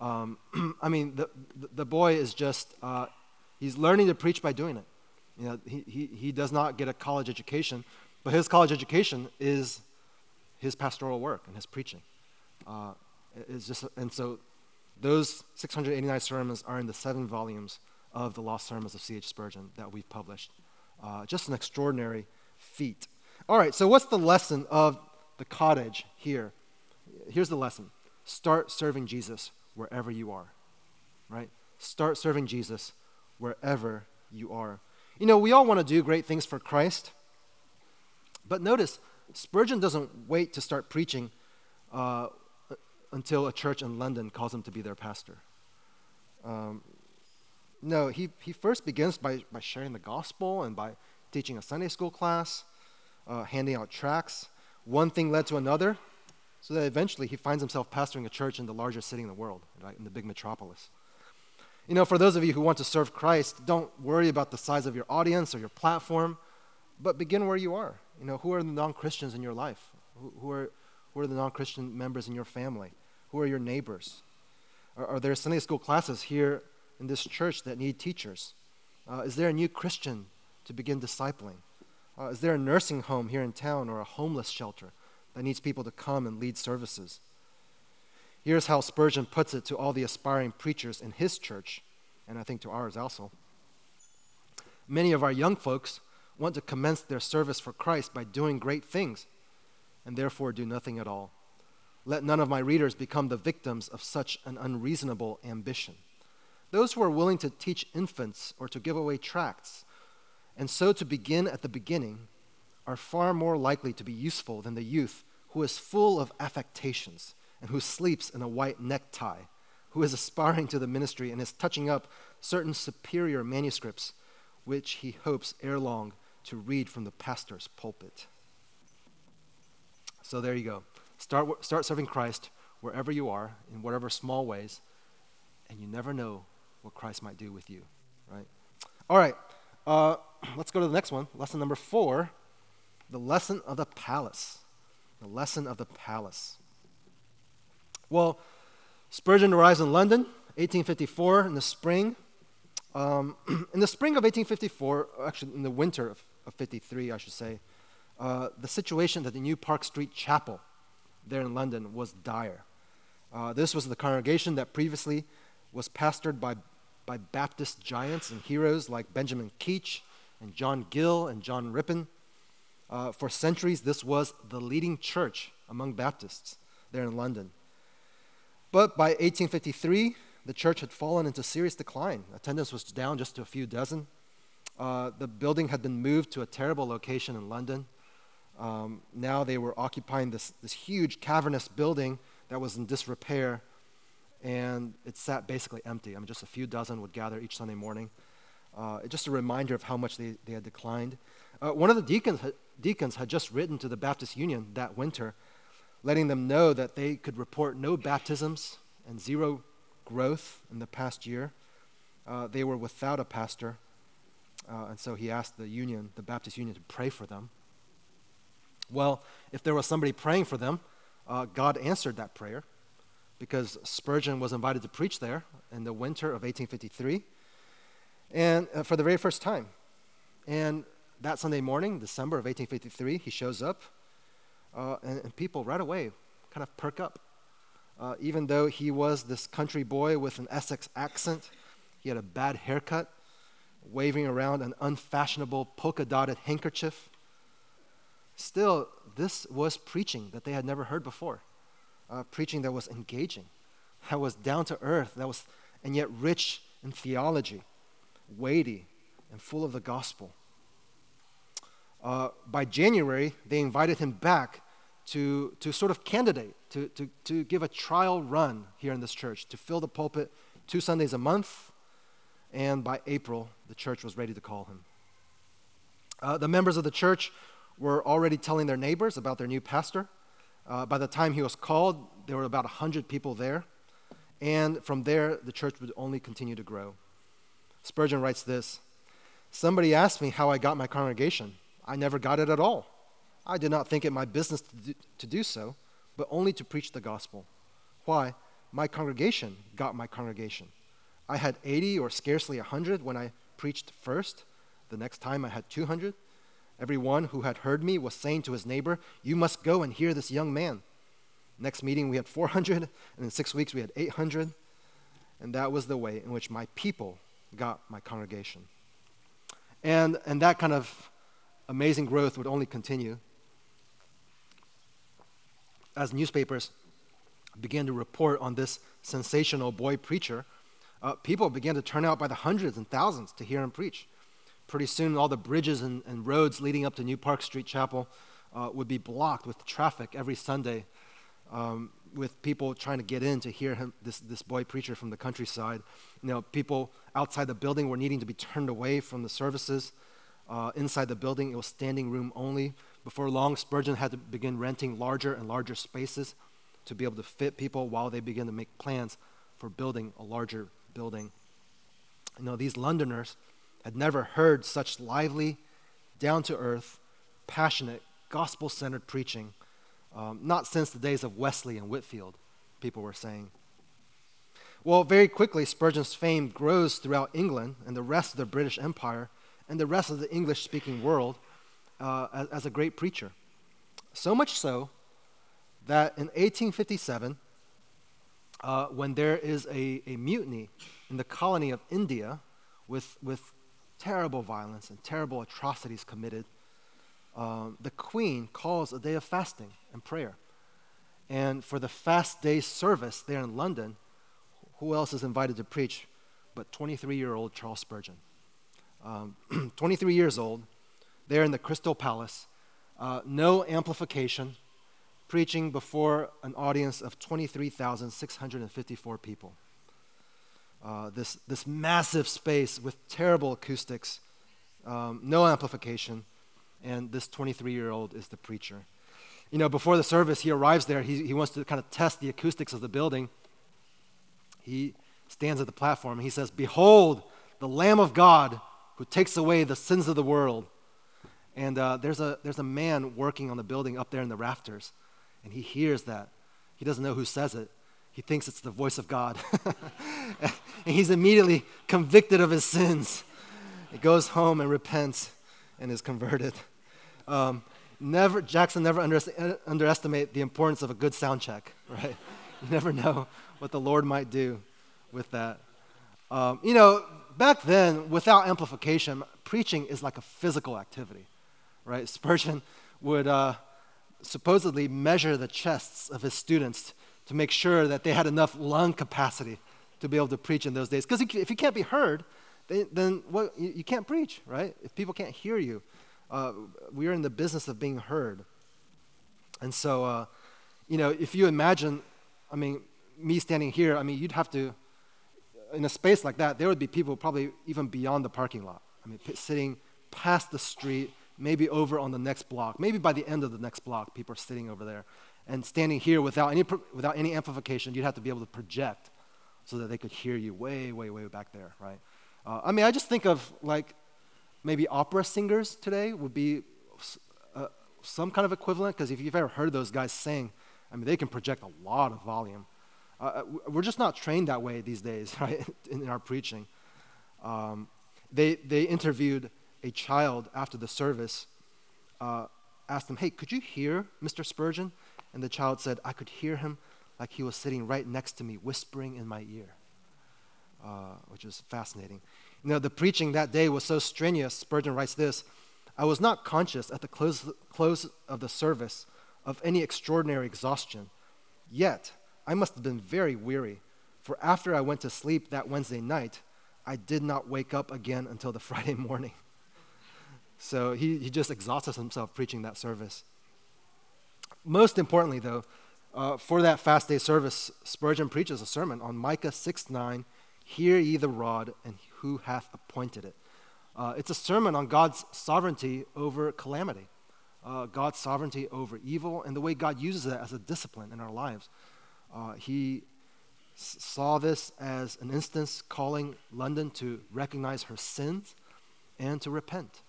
Um, I mean, the, the boy is just, uh, he's learning to preach by doing it. You know, he, he, he does not get a college education, but his college education is his pastoral work and his preaching. Uh, it's just, and so Those 689 sermons are in the seven volumes of the Lost Sermons of C.H. Spurgeon that we've published. Uh, just an extraordinary feat. All right, so what's the lesson of the cottage here? Here's the lesson start serving Jesus wherever you are, right? Start serving Jesus wherever you are. You know, we all want to do great things for Christ, but notice Spurgeon doesn't wait to start preaching uh, until a church in London calls him to be their pastor. Um, no, he, he first begins by, by sharing the gospel and by teaching a Sunday school class, uh, handing out tracts. One thing led to another, so that eventually he finds himself pastoring a church in the largest city in the world, right, in the big metropolis. You know, for those of you who want to serve Christ, don't worry about the size of your audience or your platform, but begin where you are. You know, who are the non Christians in your life? Who, who, are, who are the non Christian members in your family? Who are your neighbors? Are, are, there Sunday school classes here in this church that need teachers? Uh, is there a new Christian to begin discipling? Uh, is there a nursing home here in town or a homeless shelter that needs people to come and lead services? Here's how Spurgeon puts it to all the aspiring preachers in his church, and I think to ours also. Many of our young folks want to commence their service for Christ by doing great things, and therefore do nothing at all. Let none of my readers become the victims of such an unreasonable ambition. Those who are willing to teach infants or to give away tracts, and so to begin at the beginning, are far more likely to be useful than the youth who is full of affectations and who sleeps in a white necktie, who is aspiring to the ministry and is touching up certain superior manuscripts, which he hopes ere long to read from the pastor's pulpit. So there you go. Start, start serving Christ wherever you are, in whatever small ways, and you never know what Christ might do with you, right? All right, uh, let's go to the next one. Lesson number four the lesson of the palace. The lesson of the palace. Well, Spurgeon arrives in London, 1854, in the spring. Um, in the spring of 1854, actually in the winter of, of 53, I should say, uh, the situation at the New Park Street Chapel there in London was dire. Uh, this was the congregation that previously was pastored by, by Baptist giants and heroes like Benjamin Keach and John Gill and John Rippon. Uh, for centuries, this was the leading church among Baptists there in London. But by 1853, the church had fallen into serious decline. Attendance was down just to a few dozen. Uh, the building had been moved to a terrible location in London. Um, now they were occupying this, this huge cavernous building that was in disrepair, and it sat basically empty. I mean, just a few dozen would gather each Sunday morning. Uh, just a reminder of how much they, they had declined. Uh, one of the deacons, deacons had just written to the Baptist Union that winter letting them know that they could report no baptisms and zero growth in the past year. Uh, they were without a pastor, uh, and so he asked the union, the Baptist Union, to pray for them. Well, if there was somebody praying for them, uh, God answered that prayer because Spurgeon was invited to preach there in the winter of 1853, and uh, for the very first time. And that Sunday morning, December of 1853, he shows up uh, and, and, people right away kind of perk up. Uh, even though he was this country boy with an Essex accent, he had a bad haircut, waving around an unfashionable polka dotted handkerchief. Still, this was preaching that they had never heard before. Uh, preaching that was engaging, that was down to earth, that was, and yet rich in theology, weighty, and full of the gospel. Uh, by January, they invited him back to, to sort of candidate, to, to, to give a trial run here in this church, to fill the pulpit two Sundays a month. And by April, the church was ready to call him. Uh, the members of the church were already telling their neighbors about their new pastor. Uh, by the time he was called, there were about 100 people there. And from there, the church would only continue to grow. Spurgeon writes this Somebody asked me how I got my congregation. I never got it at all. I did not think it my business to do, to do so, but only to preach the gospel. Why? My congregation got my congregation. I had 80 or scarcely 100 when I preached first. The next time I had 200. Everyone who had heard me was saying to his neighbor, You must go and hear this young man. Next meeting, we had 400, and in six weeks, we had 800. And that was the way in which my people got my congregation. And, and that kind of amazing growth would only continue as newspapers began to report on this sensational boy preacher. Uh, people began to turn out by the hundreds and thousands to hear him preach. Pretty soon, all the bridges and, and roads leading up to New Park Street Chapel uh, would be blocked with traffic every Sunday, um, with people trying to get in to hear him, this, this boy preacher from the countryside. You know, people outside the building were needing to be turned away from the services. Uh, inside the building, it was standing room only. Before long, Spurgeon had to begin renting larger and larger spaces to be able to fit people while they began to make plans for building a larger building. You know, these Londoners had never heard such lively, down to earth, passionate, gospel centered preaching, um, not since the days of Wesley and Whitefield, people were saying. Well, very quickly, Spurgeon's fame grows throughout England and the rest of the British Empire and the rest of the English speaking world uh, as, a great preacher. So much so that in 1857, uh, when there is a, a mutiny in the colony of India with, with terrible violence and terrible atrocities committed, um, the queen calls a day of fasting and prayer. And for the fast day service there in London, who else is invited to preach but 23 year old Charles Spurgeon? Um, 23 years old, there in the Crystal Palace, uh, no amplification, preaching before an audience of 23,654 people uh, this, this massive space with terrible acoustics, um, no amplification, and this 23 year old is the preacher. You know, before the service, he arrives there, he, he wants to kind of test the acoustics of the building. He stands at the platform and he says, Behold, the Lamb of God who takes away the sins of the world. And uh, there's, a, there's a man working on the building up there in the rafters, and he hears that. He doesn't know who says it, he thinks it's the voice of God. and he's immediately convicted of his sins. He goes home and repents and is converted. Um, never, Jackson never underest- underestimate the importance of a good sound check, right? you never know what the Lord might do with that. Um, you know, back then, without amplification, preaching is like a physical activity, right? Spurgeon would uh, supposedly measure the chests of his students to make sure that they had enough lung capacity to be able to preach in those days. Because if you can't be heard, then what, you, can't preach, right? If people can't hear you, uh, we are in the business of being heard. And so, uh, you know, if you imagine, I mean, me standing here, I mean, you'd have to, in a space like that, there would be people probably even beyond the parking lot. I mean, sitting past the street, maybe over on the next block. Maybe by the end of the next block, people are sitting over there and standing here without any, without any amplification, you'd have to be able to project so that they could hear you way, way, way back there, right? Uh, I mean, I just think of like maybe opera singers today would be uh, some kind of equivalent, because if you've ever heard those guys sing, I mean, they can project a lot of volume. Uh, we're just not trained that way these days, right, in our preaching. Um, they, they interviewed a child after the service, uh, asked him, Hey, could you hear Mr. Spurgeon? And the child said, I could hear him like he was sitting right next to me, whispering in my ear, uh, which is fascinating. You know, the preaching that day was so strenuous. Spurgeon writes this I was not conscious at the close, close of the service of any extraordinary exhaustion. Yet, I must have been very weary, for after I went to sleep that Wednesday night, I did not wake up again until the Friday morning. So he, he just exhausted himself preaching that service. Most importantly, though, uh, for that fast day service, Spurgeon preaches a sermon on Micah 6 9, Hear ye the rod, and who hath appointed it? Uh, it's a sermon on God's sovereignty over calamity, uh, God's sovereignty over evil, and the way God uses it as a discipline in our lives. Uh, he saw this as an instance calling London to recognize her sins and to repent.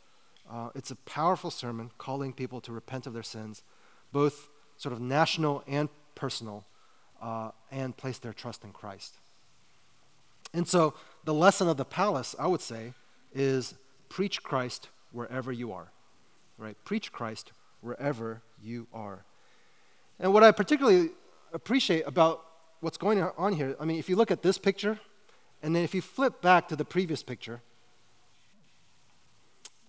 Uh, it's a powerful sermon calling people to repent of their sins both sort of national and personal, uh, and place their trust in Christ. And so the lesson of the palace, I would say, is preach Christ wherever you are. Right? Preach Christ wherever you are. And what I particularly appreciate about what's going on here, I mean, if you look at this picture, And then if you flip back to the previous picture,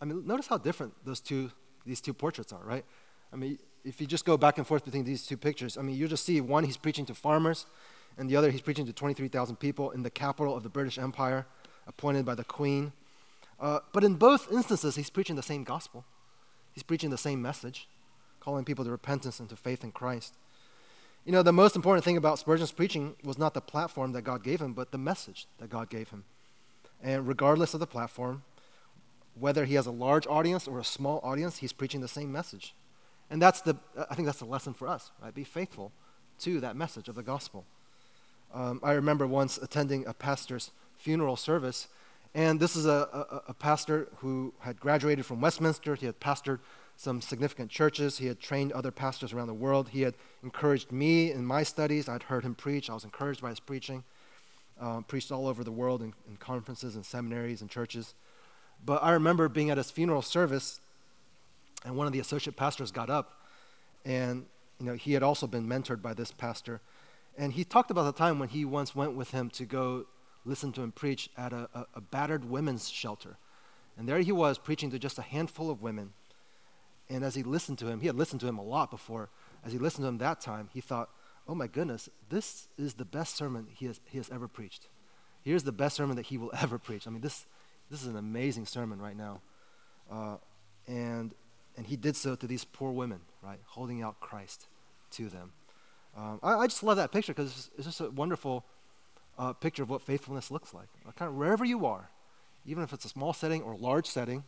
I mean, notice how different those two, these two portraits are, right? I mean, if you just go back and forth between these two pictures, I mean, you just see one, he's preaching to farmers, and the other, he's preaching to 23,000 people in the capital of the British Empire, appointed by the Queen. Uh, but in both instances, he's preaching the same gospel. He's preaching the same message, calling people to repentance and to faith in Christ. You know, the most important thing about Spurgeon's preaching was not the platform that God gave him, but the message that God gave him. And regardless of the platform, whether he has a large audience or a small audience, he's preaching the same message. And that's the, I think that's the lesson for us, right? Be faithful to that message of the gospel. Um, I remember once attending a pastor's funeral service, and this is a, a, a, pastor who had graduated from Westminster. He had pastored some significant churches. He had trained other pastors around the world. He had encouraged me in my studies. I'd heard him preach. I was encouraged by his preaching. Um, preached all over the world in, in conferences and seminaries and churches. But I remember being at his funeral service, and one of the associate pastors got up, and you know he had also been mentored by this pastor, and he talked about the time when he once went with him to go listen to him preach at a, a, a battered women's shelter. And there he was preaching to just a handful of women. And as he listened to him, he had listened to him a lot before. As he listened to him that time, he thought, oh my goodness, this is the best sermon he has, he has ever preached. Here's the best sermon that he will ever preach. I mean, this, this is an amazing sermon right now. Uh, and, and he did so to these poor women, right, holding out Christ to them. Um, I, I, just love that picture because it's, it's, just a wonderful uh, picture of what faithfulness looks like. Kind of wherever you are, even if it's a small setting or large setting,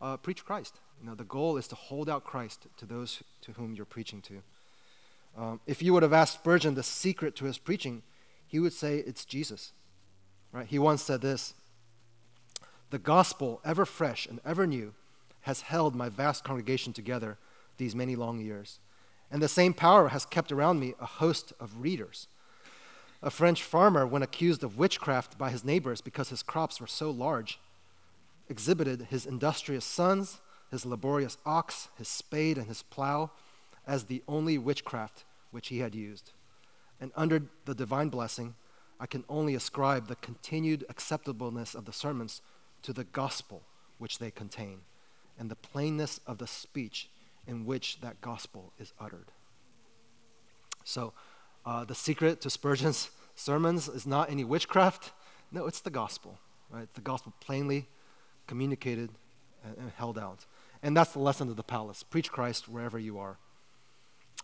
uh, preach Christ. You know, the goal is to hold out Christ to those to whom you're preaching to. Um, if you would have asked Spurgeon the secret to his preaching, he would say it's Jesus. Right? He once said this The gospel, ever fresh and ever new, has held my vast congregation together these many long years. And the same power has kept around me a host of readers. A French farmer, when accused of witchcraft by his neighbors because his crops were so large, exhibited his industrious sons, his laborious ox, his spade, and his plow as the only witchcraft which he had used. And under the divine blessing, I can only ascribe the continued acceptableness of the sermons to the gospel which they contain and the plainness of the speech in which that gospel is uttered. So, uh, the secret to Spurgeon's sermons is not any witchcraft. No, it's the gospel, right? The gospel plainly communicated and, held out. And that's the lesson of the palace. Preach Christ wherever you are.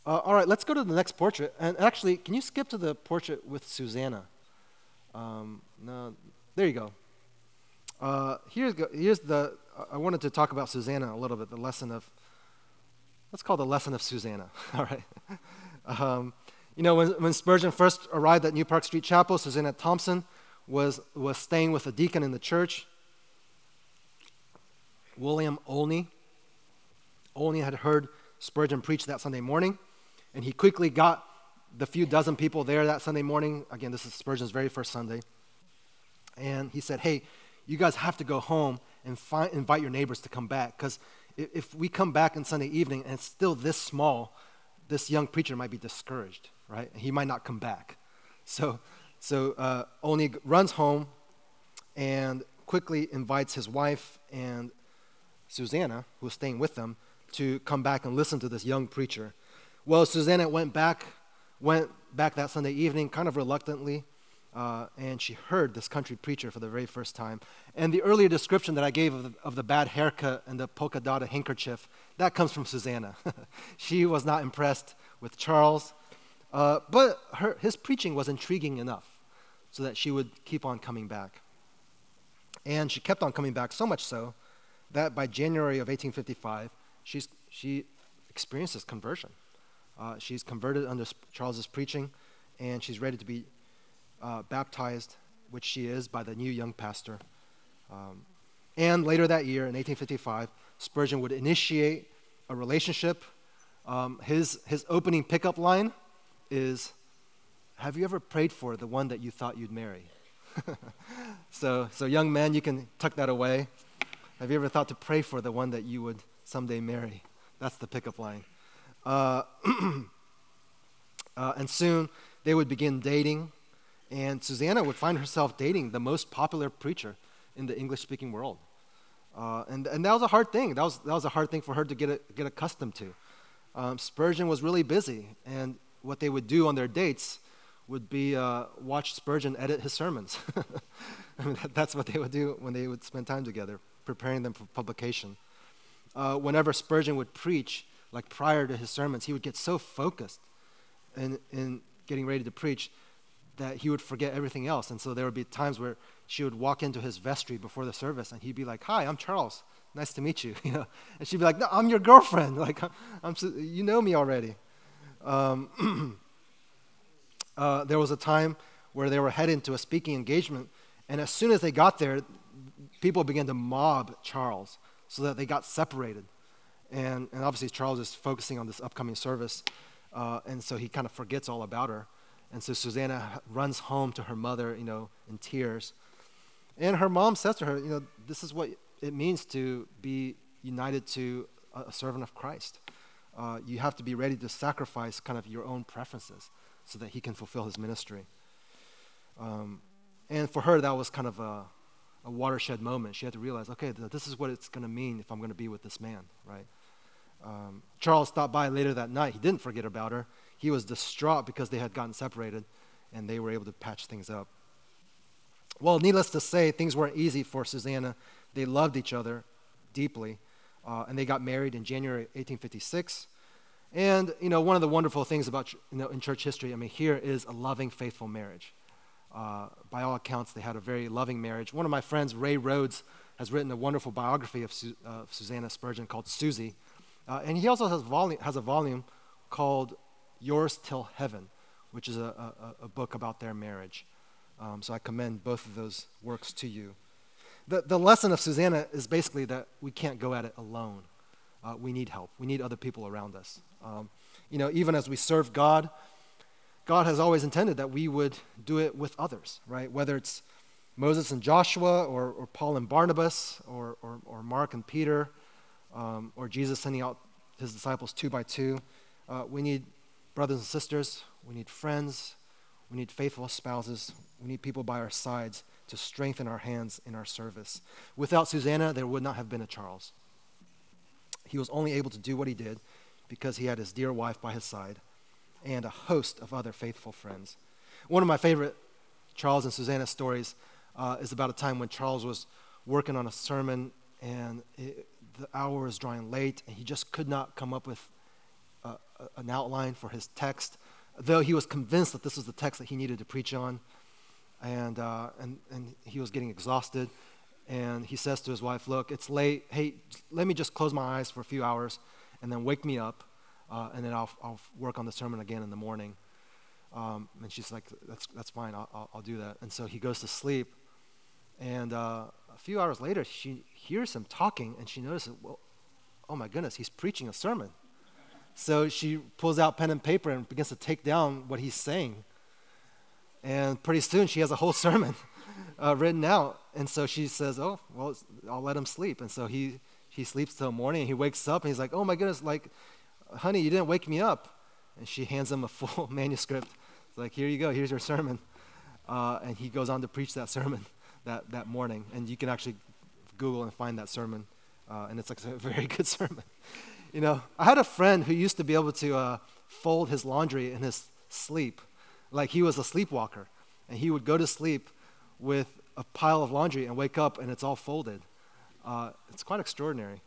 Uh, all right, let's go to the next portrait. And actually, can you skip to the portrait with Susanna? Um, no, there you go. Uh, here's, here's the, I wanted to talk about Susanna a little bit, the lesson of Let's call the lesson of Susanna. All right. Um, you know, when, when Spurgeon first arrived at New Park Street Chapel, Susanna Thompson was, was staying with a deacon in the church, William Olney. Olney had heard Spurgeon preach that Sunday morning, and he quickly got the few dozen people there that Sunday morning. Again, this is Spurgeon's very first Sunday. And he said, Hey, you guys have to go home and invite your neighbors to come back because if we come back on Sunday evening and it's still this small, this young preacher might be discouraged, right? He might not come back. So, so uh, Olney runs home and quickly invites his wife and Susanna, who was staying with them, to come back and listen to this young preacher. Well, Susanna went back, went back that Sunday evening, kind of reluctantly, uh, and she heard this country preacher for the very first time. And the earlier description that I gave of the, of the bad haircut and the polka dotted handkerchief, that comes from Susanna. she was not impressed with Charles, uh, but her, his preaching was intriguing enough so that she would keep on coming back. And she kept on coming back, so much so that by January of 1855, she's, she experiences conversion. Uh, she's converted under Charles's preaching, and she's ready to be uh, baptized, which she is, by the new young pastor. Um, and later that year, in 1855, Spurgeon would initiate a relationship. Um, his, his opening pickup line is Have you ever prayed for the one that you thought you'd marry? so, so, young men, you can tuck that away. Have you ever thought to pray for the one that you would someday marry? That's the pickup line. Uh, uh, and soon they would begin dating And Susanna would find herself dating the most popular preacher in the English speaking world. Uh, and, and that was a hard thing. That was, that was a hard thing for her to get, a, get accustomed to. Um, Spurgeon was really busy, and what they would do on their dates would be uh, watch Spurgeon edit his sermons. I mean, that, that's what they would do when they would spend time together, preparing them for publication. Uh, whenever Spurgeon would preach, like prior to his sermons, he would get so focused in, in getting ready to preach that he would forget everything else. And so there would be times where she would walk into his vestry before the service and he'd be like, Hi, I'm Charles. Nice to meet you. you know? And she'd be like, No, I'm your girlfriend. Like, I'm, so, you know me already. Um, uh, there was a time where they were heading to a speaking engagement, and as soon as they got there, people began to mob Charles so that they got separated. And, and obviously, Charles is focusing on this upcoming service, uh, and so he kind of forgets all about her. And so Susanna runs home to her mother, you know, in tears. And her mom says to her, you know, this is what it means to be united to a, servant of Christ. Uh, you have to be ready to sacrifice kind of your own preferences so that he can fulfill his ministry. Um, and for her, that was kind of a, a watershed moment. She had to realize, okay, th- this is what it's going to mean if I'm going to be with this man, right? Um, Charles stopped by later that night. He didn't forget about her. He was distraught because they had gotten separated and they were able to patch things up. Well, needless to say, things weren't easy for Susanna. They loved each other deeply, uh, and they got married in January 1856. And, you know, one of the wonderful things about, you know, in church history, I mean, here is a loving, faithful marriage. Uh, by all accounts, they had a very loving marriage. One of my friends, Ray Rhodes, has written a wonderful biography of Su- uh, Susanna Spurgeon called Susie. Uh, and he also has, volume, has a volume called Yours Till Heaven, which is a, a, a book about their marriage. Um, so I commend both of those works to you. The, the lesson of Susanna is basically that we can't go at it alone. Uh, we need help. We need other people around us. Um, you know, even as we serve God, God has always intended that we would do it with others, right? Whether it's Moses and Joshua, or, or Paul and Barnabas, or, or, or Mark and Peter, um, or Jesus sending out his disciples two by two. Uh, we need brothers and sisters. We need friends. We need faithful spouses. We need people by our sides to strengthen our hands in our service. Without Susanna, there would not have been a Charles. He was only able to do what he did because he had his dear wife by his side and a host of other faithful friends. One of my favorite Charles and Susanna stories uh, is about a time when Charles was working on a sermon and it, the hour was drawing late and he just could not come up with a, an outline for his text, though he was convinced that this was the text that he needed to preach on. And, uh, and, and he was getting exhausted. And he says to his wife, Look, it's late. Hey, let me just close my eyes for a few hours and then wake me up, uh, and then I'll, I'll work on the sermon again in the morning. Um, and she's like, That's, that's fine, I'll, I'll, do that. And so he goes to sleep. And uh, a few hours later, she hears him talking, and she notices, Well, oh my goodness, he's preaching a sermon. So she pulls out pen and paper and begins to take down what he's saying. And pretty soon she has a whole sermon uh, written out. And so she says, Oh, well, I'll let him sleep. And so he, he sleeps till morning and he wakes up and he's like, Oh my goodness, like, honey, you didn't wake me up. And she hands him a full manuscript. It's like, Here you go, here's your sermon. Uh, and he goes on to preach that sermon that, that morning. And you can actually Google and find that sermon. Uh, and it's like a very good sermon. You know, I had a friend who used to be able to uh, fold his laundry in his sleep, like he was a sleepwalker. And he would go to sleep with a pile of laundry and wake up and it's all folded. Uh, it's quite extraordinary.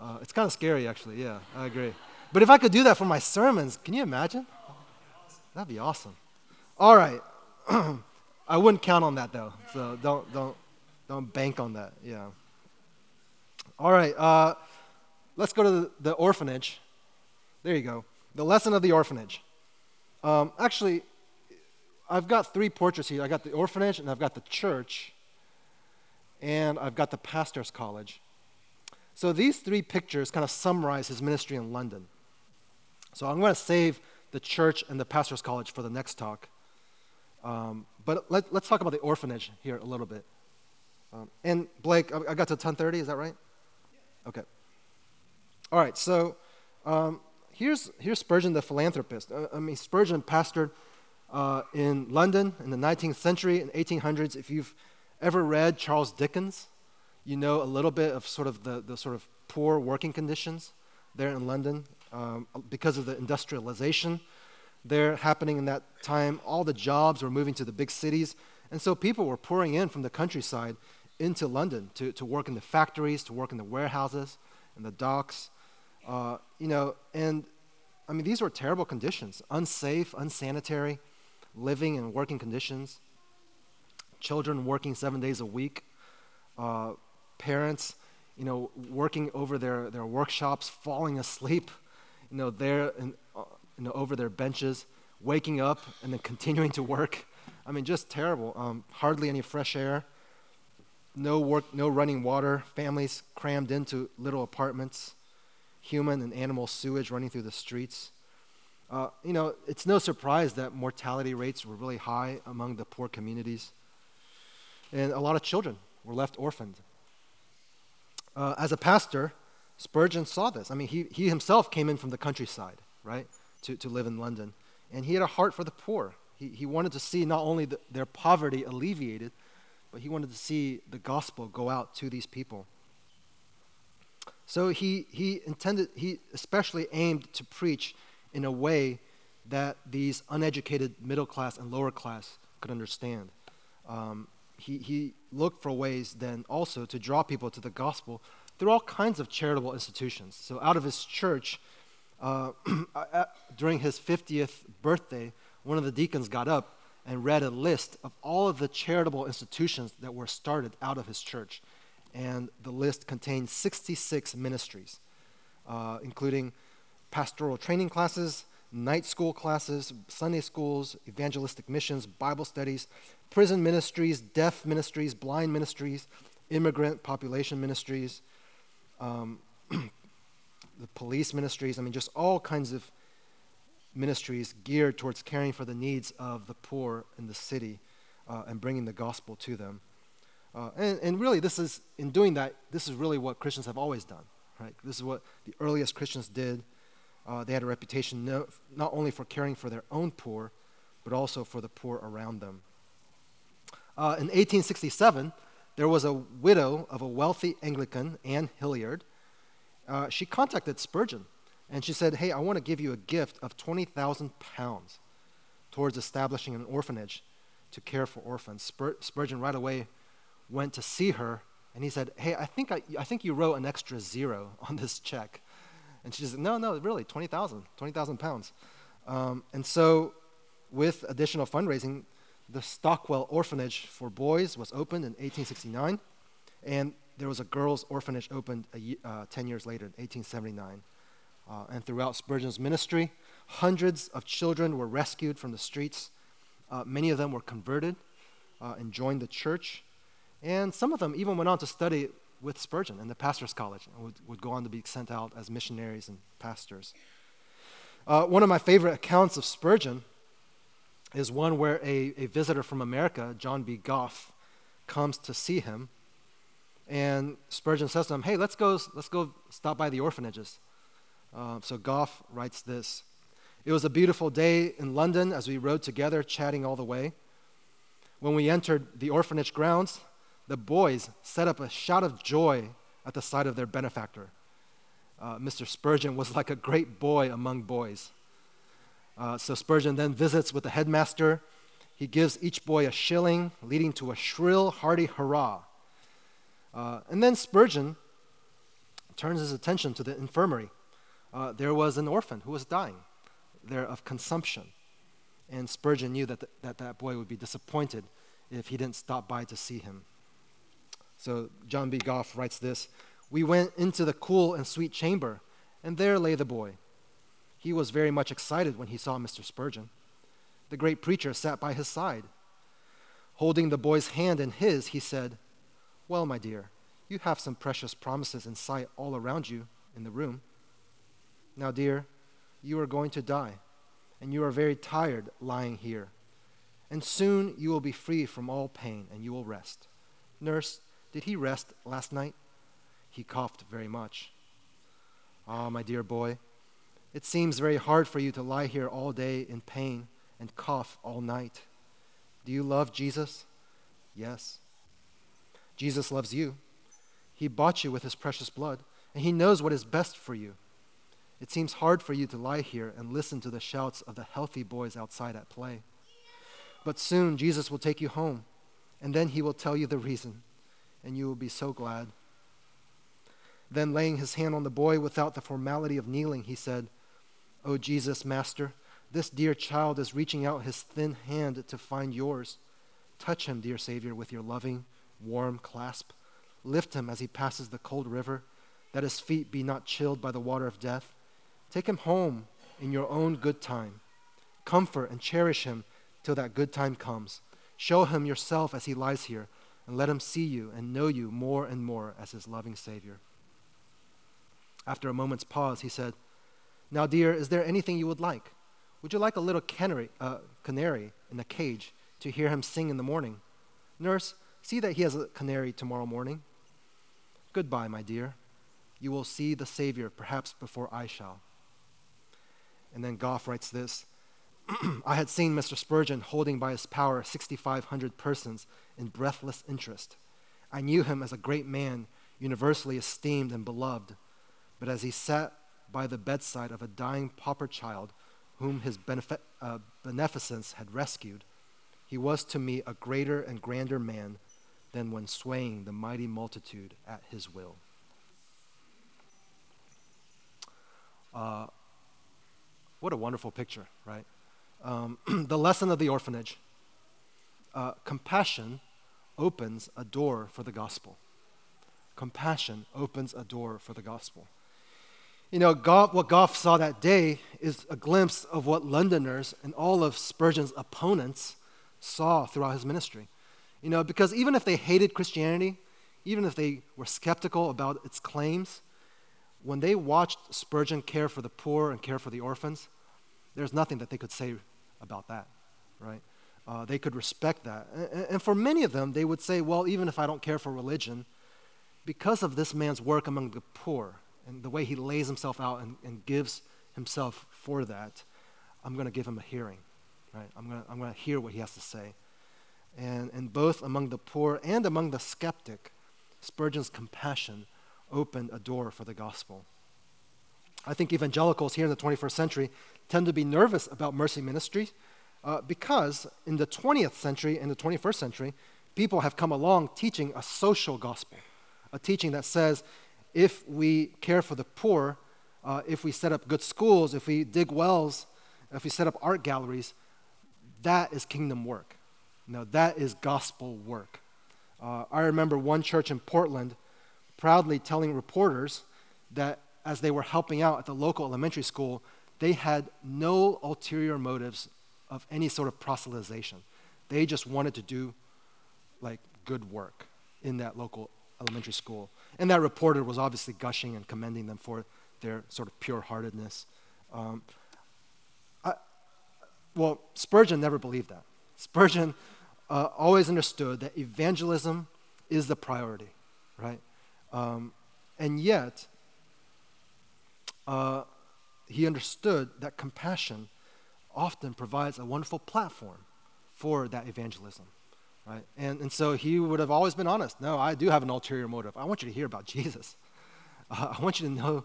Uh, it's kind of scary, actually. Yeah, I agree. But if I could do that for my sermons, can you imagine? That'd be awesome. All right. I wouldn't count on that though, so don't don't don't bank on that. Yeah. All right. Uh, let's go to the, the, orphanage. There you go. The lesson of the orphanage. Um, actually, I've got three portraits here. I got the orphanage, and I've got the church, and I've got the pastor's college. So these three pictures kind of summarize his ministry in London. So I'm going to save the church and the pastor's college for the next talk. Um, but let, us talk about the orphanage here a little bit. Um, and Blake, I, I got to 10:30. Is that right? Okay. All right, so um, here's, here's Spurgeon the philanthropist. Uh, I mean, Spurgeon pastored Uh, in London in the 19th century and 1800s, if you've ever read Charles Dickens, you know a little bit of sort of the, the sort of poor working conditions there in London um, because of the industrialization there happening in that time. All the jobs were moving to the big cities. And so people were pouring in from the countryside into London to, to work in the factories, to work in the warehouses and the docks. Uh, you know, and I mean, these were terrible conditions unsafe, unsanitary, living and working conditions. Children working seven days a week. Uh, parents, you know, working over their, their workshops, falling asleep, you know, there in, uh, you know, over their benches, waking up and then continuing to work. I mean, just terrible. Um, hardly any fresh air, no work, no running water. Families crammed into little apartments, human and animal sewage running through the streets. Uh, you know, it's no surprise that mortality rates were really high among the poor communities, and a lot of children were left orphaned. Uh, as a pastor, Spurgeon saw this. I mean, he, he himself came in from the countryside, right, to, to live in London. And he had a heart for the poor. He, he wanted to see not only the, their poverty alleviated, but he wanted to see the gospel go out to these people. So he, he intended, he especially aimed to preach in a way that these uneducated middle class and lower class could understand. Um, he, he looked for ways then also to draw people to the gospel through all kinds of charitable institutions. So out of his church, uh, during his 50th birthday, one of the deacons got up and read a list of all of the charitable institutions that were started out of his church. And the list contained 66 ministries, uh, including pastoral training classes, night school classes, Sunday schools, evangelistic missions, Bible studies, prison ministries, deaf ministries, blind ministries, immigrant population ministries, um, the police ministries. I mean, just all kinds of ministries geared towards caring for the needs of the poor in the city uh, and bringing the gospel to them. Uh, and, and really, this is, in doing that, this is really what Christians have always done, right? This is what the earliest Christians did. Uh, they had a reputation no, not only for caring for their own poor, but also for the poor around them. Uh, in 1867, there was a widow of a wealthy Anglican, Anne Hillyard. Uh, she contacted Spurgeon and she said, Hey, I want to give you a gift of 20,000 pounds towards establishing an orphanage to care for orphans. Spur- Spurgeon right away went to see her and he said, Hey, I think, I, I think you wrote an extra zero on this check. And she said, No, no, really, 20,000, 20,000 pounds. Um, and so, with additional fundraising, the Stockwell Orphanage for Boys was opened in 1869, and there was a girls' orphanage opened uh, 10 years later in 1879. Uh, and throughout Spurgeon's ministry, hundreds of children were rescued from the streets. Uh, many of them were converted uh, and joined the church. And some of them even went on to study with Spurgeon in the pastor's college and would, would go on to be sent out as missionaries and pastors. Uh, one of my favorite accounts of Spurgeon is one where a, a visitor from America, John B. Gough, comes to see him. And Spurgeon says to him, Hey, let's go, let's go stop by the orphanages. Uh, so Gough writes this It was a beautiful day in London as we rode together, chatting all the way. When we entered the orphanage grounds, the boys set up a shout of joy at the sight of their benefactor. Uh, Mr. Spurgeon was like a great boy among boys. Uh, so Spurgeon then visits with the headmaster. He gives each boy a shilling, leading to a shrill, hearty hurrah. Uh, and then Spurgeon turns his attention to the infirmary. Uh, there was an orphan who was dying there of consumption. And Spurgeon knew that, the, that that boy would be disappointed if he didn't stop by to see him. So John B. Gough writes this We went into the cool and sweet chamber, and there lay the boy he was very much excited when he saw Mr. Spurgeon. The great preacher sat by his side. Holding the boy's hand in his, he said, Well, my dear, you have some precious promises in sight all around you in the room. Now, dear, you are going to die, and you are very tired lying here. And soon you will be free from all pain, and you will rest. Nurse, did he rest last night? He coughed very much. Ah, my dear boy, it seems very hard for you to lie here all day in pain and cough all night. Do you love Jesus? Yes. Jesus loves you. He bought you with his precious blood, and he knows what is best for you. It seems hard for you to lie here and listen to the shouts of the healthy boys outside at play. But soon Jesus will take you home, and then he will tell you the reason, and you will be so glad. Then, laying his hand on the boy without the formality of kneeling, he said, O Jesus, Master, this dear child is reaching out his thin hand to find yours. Touch him, dear Savior, with your loving, warm clasp. Lift him as he passes the cold river, that his feet be not chilled by the water of death. Take him home in your own good time. Comfort and cherish him till that good time comes. Show him yourself as he lies here, and let him see you and know you more and more as his loving Savior. After a moment's pause, he said, Now, dear, is there anything you would like? Would you like a little canary, uh, canary in a cage to hear him sing in the morning? Nurse, see that he has a canary tomorrow morning. Goodbye, my dear. You will see the Savior perhaps before I shall. And then Gough writes this I had seen Mr. Spurgeon holding by his power 6,500 persons in breathless interest. I knew him as a great man, universally esteemed and beloved. But as he sat by the bedside of a dying pauper child whom his uh, beneficence had rescued, he was to me a greater and grander man than when swaying the mighty multitude at his will. Uh, what a wonderful picture, right? Um, the lesson of the orphanage uh, compassion opens a door for the gospel. Compassion opens a door for the gospel. You know, Gough, what Gough saw that day is a glimpse of what Londoners and all of Spurgeon's opponents saw throughout his ministry. You know, because even if they hated Christianity, even if they were skeptical about its claims, when they watched Spurgeon care for the poor and care for the orphans, there's nothing that they could say about that, right? Uh, they could respect that. And, and for many of them, they would say, well, even if I don't care for religion, because of this man's work among the poor and the way he lays himself out and, and gives himself for that, I'm going to give him a hearing, right? I'm going to I'm to hear what he has to say. And, and both among the poor and among the skeptic, Spurgeon's compassion opened a door for the gospel. I think evangelicals here in the 21st century tend to be nervous about mercy ministry uh, because in the 20th century and the 21st century, people have come along teaching a social gospel, a teaching that says if we care for the poor, uh, if we set up good schools, if we dig wells, if we set up art galleries, that is kingdom work. No, that is gospel work. Uh, I remember one church in Portland proudly telling reporters that as they were helping out at the local elementary school, they had no ulterior motives of any sort of proselytization. They just wanted to do like good work in that local elementary school. And that reporter was obviously gushing and commending them for their sort of pure heartedness. Um, well, Spurgeon never believed that. Spurgeon uh, always understood that evangelism is the priority, right? Um, and yet, uh, he understood that compassion often provides a wonderful platform for that evangelism. Right? And, and so he would have always been honest. No, I do have an ulterior motive. I want you to hear about Jesus. Uh, I want you to know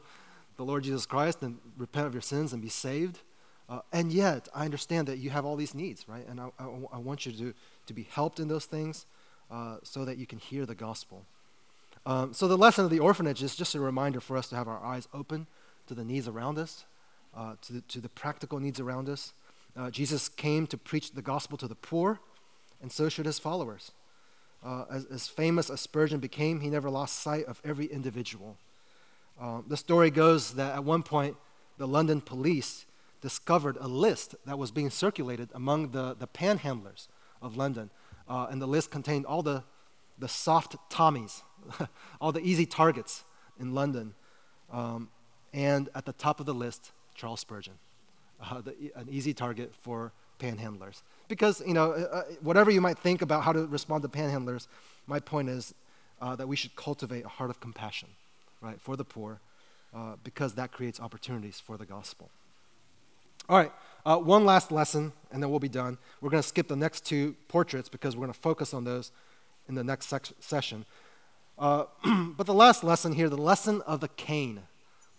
the Lord Jesus Christ and repent of your sins and be saved. Uh, and yet, I understand that you have all these needs, right? And I, I, I want you to, to be helped in those things uh, so that you can hear the gospel. Um, so, the lesson of the orphanage is just a reminder for us to have our eyes open to the needs around us, uh, to, the, to the practical needs around us. Uh, Jesus came to preach the gospel to the poor, and so should his followers. Uh, as, as, famous as Spurgeon became, he never lost sight of every individual. Uh, the story goes that at one point, the London police discovered a list that was being circulated among the, the panhandlers of London. Uh, and the list contained all the, the soft Tommies, all the easy targets in London. Um, and at the top of the list, Charles Spurgeon, uh, the, an easy target for panhandlers. Because, you know, uh, uh, whatever you might think about how to respond to panhandlers, my point is uh, that we should cultivate a heart of compassion, right, for the poor, uh, because that creates opportunities for the gospel. All right, Uh, one last lesson, and then we'll be done. We're going to skip the next two portraits because we're going to focus on those in the next session. Uh, but the last lesson here, the lesson of the cane,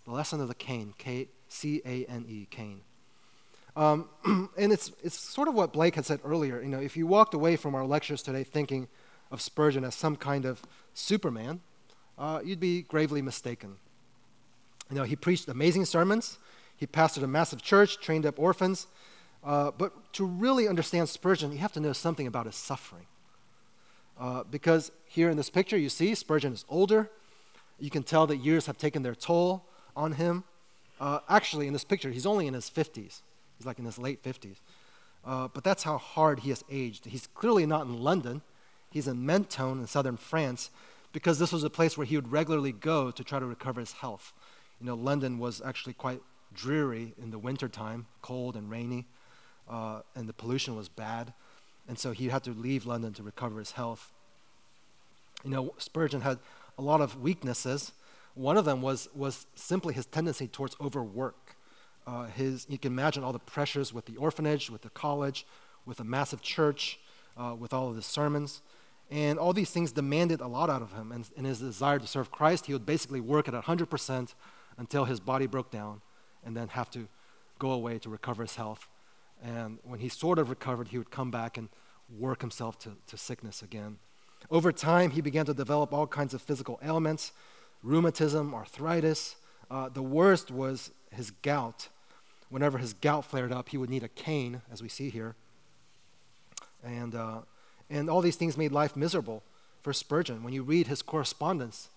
the lesson of the cane, K C A N E, cane. Um, and it's, it's sort of what Blake had said earlier. You know, if you walked away from our lectures today thinking of Spurgeon as some kind of Superman, uh, you'd be gravely mistaken. You know, he preached amazing sermons. He pastored a massive church, trained up orphans. Uh, but to really understand Spurgeon, you have to know something about his suffering. Uh, because here in this picture, you see Spurgeon is older. You can tell that years have taken their toll on him. Uh, actually, in this picture, he's only in his 50s. He's like in his late 50s. Uh, but that's how hard he has aged. He's clearly not in London. He's in Mentone in southern France because this was a place where he would regularly go to try to recover his health. You know, London was actually quite dreary in the wintertime, cold and rainy, uh, and the pollution was bad. And so he had to leave London to recover his health. You know, Spurgeon had a lot of weaknesses. One of them was, was simply his tendency towards overwork. Uh, his, you can imagine all the pressures with the orphanage, with the college, with a massive church, uh, with all of his sermons. And all these things demanded a lot out of him. And in his desire to serve Christ, he would basically work at 100% until his body broke down and then have to go away to recover his health. And when he sort of recovered, he would come back and work himself to, to sickness again. Over time, he began to develop all kinds of physical ailments rheumatism, arthritis. Uh, the worst was his gout. Whenever his gout flared up, he would need a cane, as we see here. And, uh, and all these things made life miserable for Spurgeon. When you read his correspondence,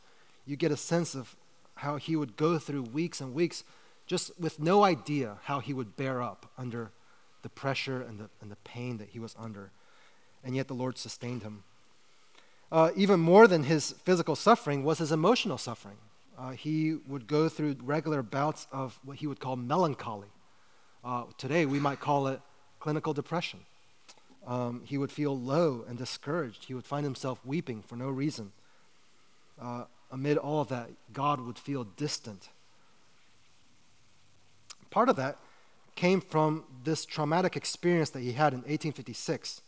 you get a sense of how he would go through weeks and weeks just with no idea how he would bear up under the pressure and the, and the pain that he was under. And yet the Lord sustained him. Uh, even more than his physical suffering was his emotional suffering. Uh, he would go through regular bouts of what he would call melancholy. Uh, today, we might call it clinical depression. Um, he would feel low and discouraged. He would find himself weeping for no reason. Uh, amid all of that, God would feel distant. Part of that came from this traumatic experience that he had in 1856.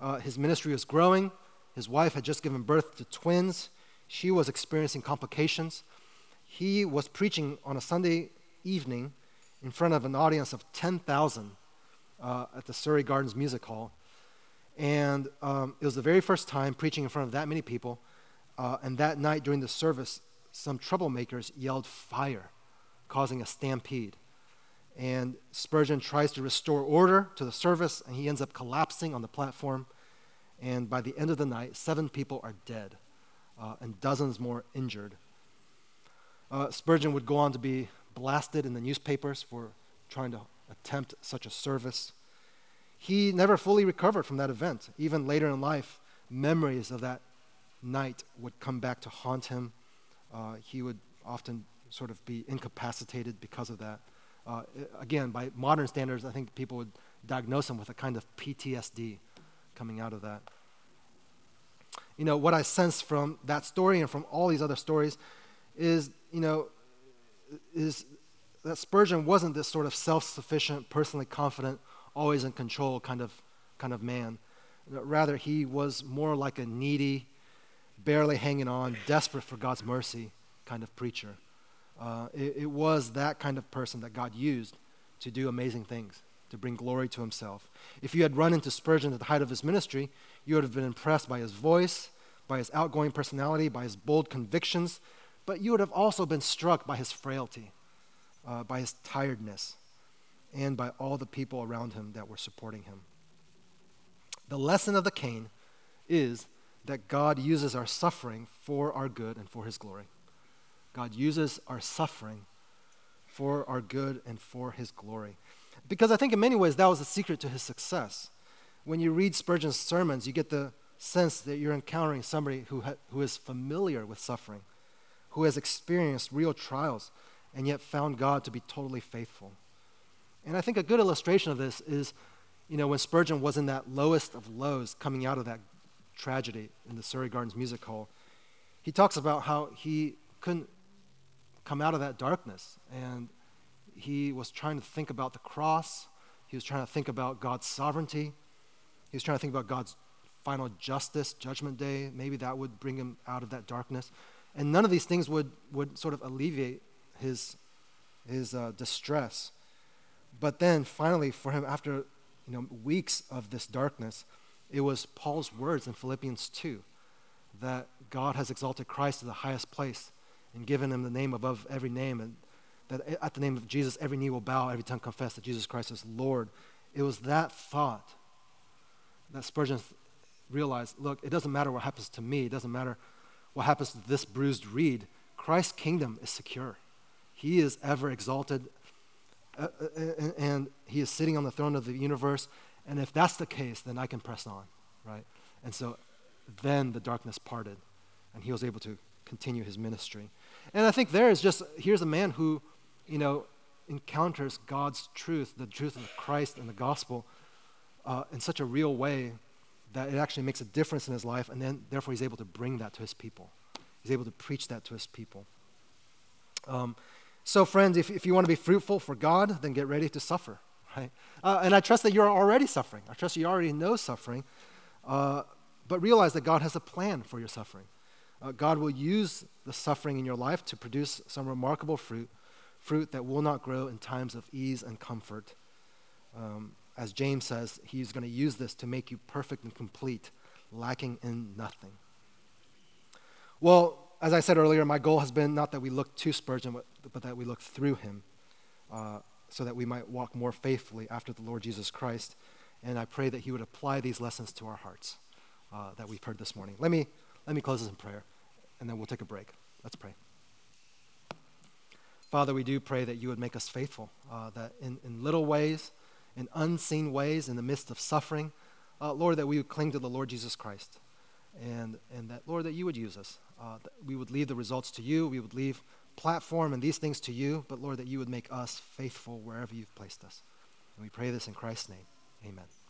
Uh, his ministry was growing. His wife had just given birth to twins. She was experiencing complications. He was preaching on a Sunday evening in front of an audience of 10,000 uh, at the Surrey Gardens Music Hall. And um, it was the very first time preaching in front of that many people. Uh, and that night during the service, some troublemakers yelled fire, causing a stampede. And Spurgeon tries to restore order to the service, and he ends up collapsing on the platform. And by the end of the night, seven people are dead uh, and dozens more injured. Uh, Spurgeon would go on to be blasted in the newspapers for trying to attempt such a service. He never fully recovered from that event. Even later in life, memories of that night would come back to haunt him. Uh, he would often sort of be incapacitated because of that. Uh, again, by modern standards, I think people would diagnose him with a kind of PTSD coming out of that. You know, what I sense from that story and from all these other stories is, you know, is that Spurgeon wasn't this sort of self-sufficient, personally confident, always in control kind of kind of man. Rather, he was more like a needy, barely hanging on, desperate for God's mercy kind of preacher. Uh, it, it was that kind of person that God used to do amazing things, to bring glory to himself. If you had run into Spurgeon at the height of his ministry, you would have been impressed by his voice, by his outgoing personality, by his bold convictions, but you would have also been struck by his frailty, uh, by his tiredness, and by all the people around him that were supporting him. The lesson of the cane is that God uses our suffering for our good and for his glory. God uses our suffering for our good and for his glory. Because I think in many ways that was the secret to his success. When you read Spurgeon's sermons, you get the sense that you're encountering somebody who, ha- who is familiar with suffering, who has experienced real trials, and yet found God to be totally faithful. And I think a good illustration of this is, you know, when Spurgeon was in that lowest of lows coming out of that tragedy in the Surrey Gardens Music Hall, he talks about how he couldn't come out of that darkness. And he was trying to think about the cross. He was trying to think about God's sovereignty. He was trying to think about God's final justice, judgment day. Maybe that would bring him out of that darkness. And none of these things would, would sort of alleviate his, his uh, distress. But then finally, for him, after you know, weeks of this darkness, it was Paul's words in Philippians 2 that God has exalted Christ to the highest place and given him the name above every name, and that at the name of Jesus, every knee will bow, every tongue confess that Jesus Christ is Lord. It was that thought that Spurgeon realized look, it doesn't matter what happens to me, it doesn't matter what happens to this bruised reed. Christ's kingdom is secure. He is ever exalted, uh, uh, and he is sitting on the throne of the universe. And if that's the case, then I can press on, right? And so then the darkness parted, and he was able to continue his ministry. And I think there is just here's a man who, you know, encounters God's truth, the truth of Christ and the gospel, uh, in such a real way that it actually makes a difference in his life, and then therefore he's able to bring that to his people. He's able to preach that to his people. Um, so, friends, if, if you want to be fruitful for God, then get ready to suffer, right? Uh, and I trust that you're already suffering. I trust you already know suffering. Uh, but realize that God has a plan for your suffering. Uh, God will use the suffering in your life to produce some remarkable fruit, fruit that will not grow in times of ease and comfort. Um, as James says, he's going to use this to make you perfect and complete, lacking in nothing. Well, as I said earlier, my goal has been not that we look to Spurgeon, but that we look through him uh, so that we might walk more faithfully after the Lord Jesus Christ. And I pray that he would apply these lessons to our hearts uh, that we've heard this morning. Let me, let me close this in prayer, and then we'll take a break. Let's pray. Father, we do pray that you would make us faithful, uh, that in, in little ways, in unseen ways, in the midst of suffering, uh, Lord, that we would cling to the Lord Jesus Christ. And, and that, Lord, that you would use us uh, we would leave the results to you. We would leave platform and these things to you. But Lord, that you would make us faithful wherever you've placed us. And we pray this in Christ's name. Amen.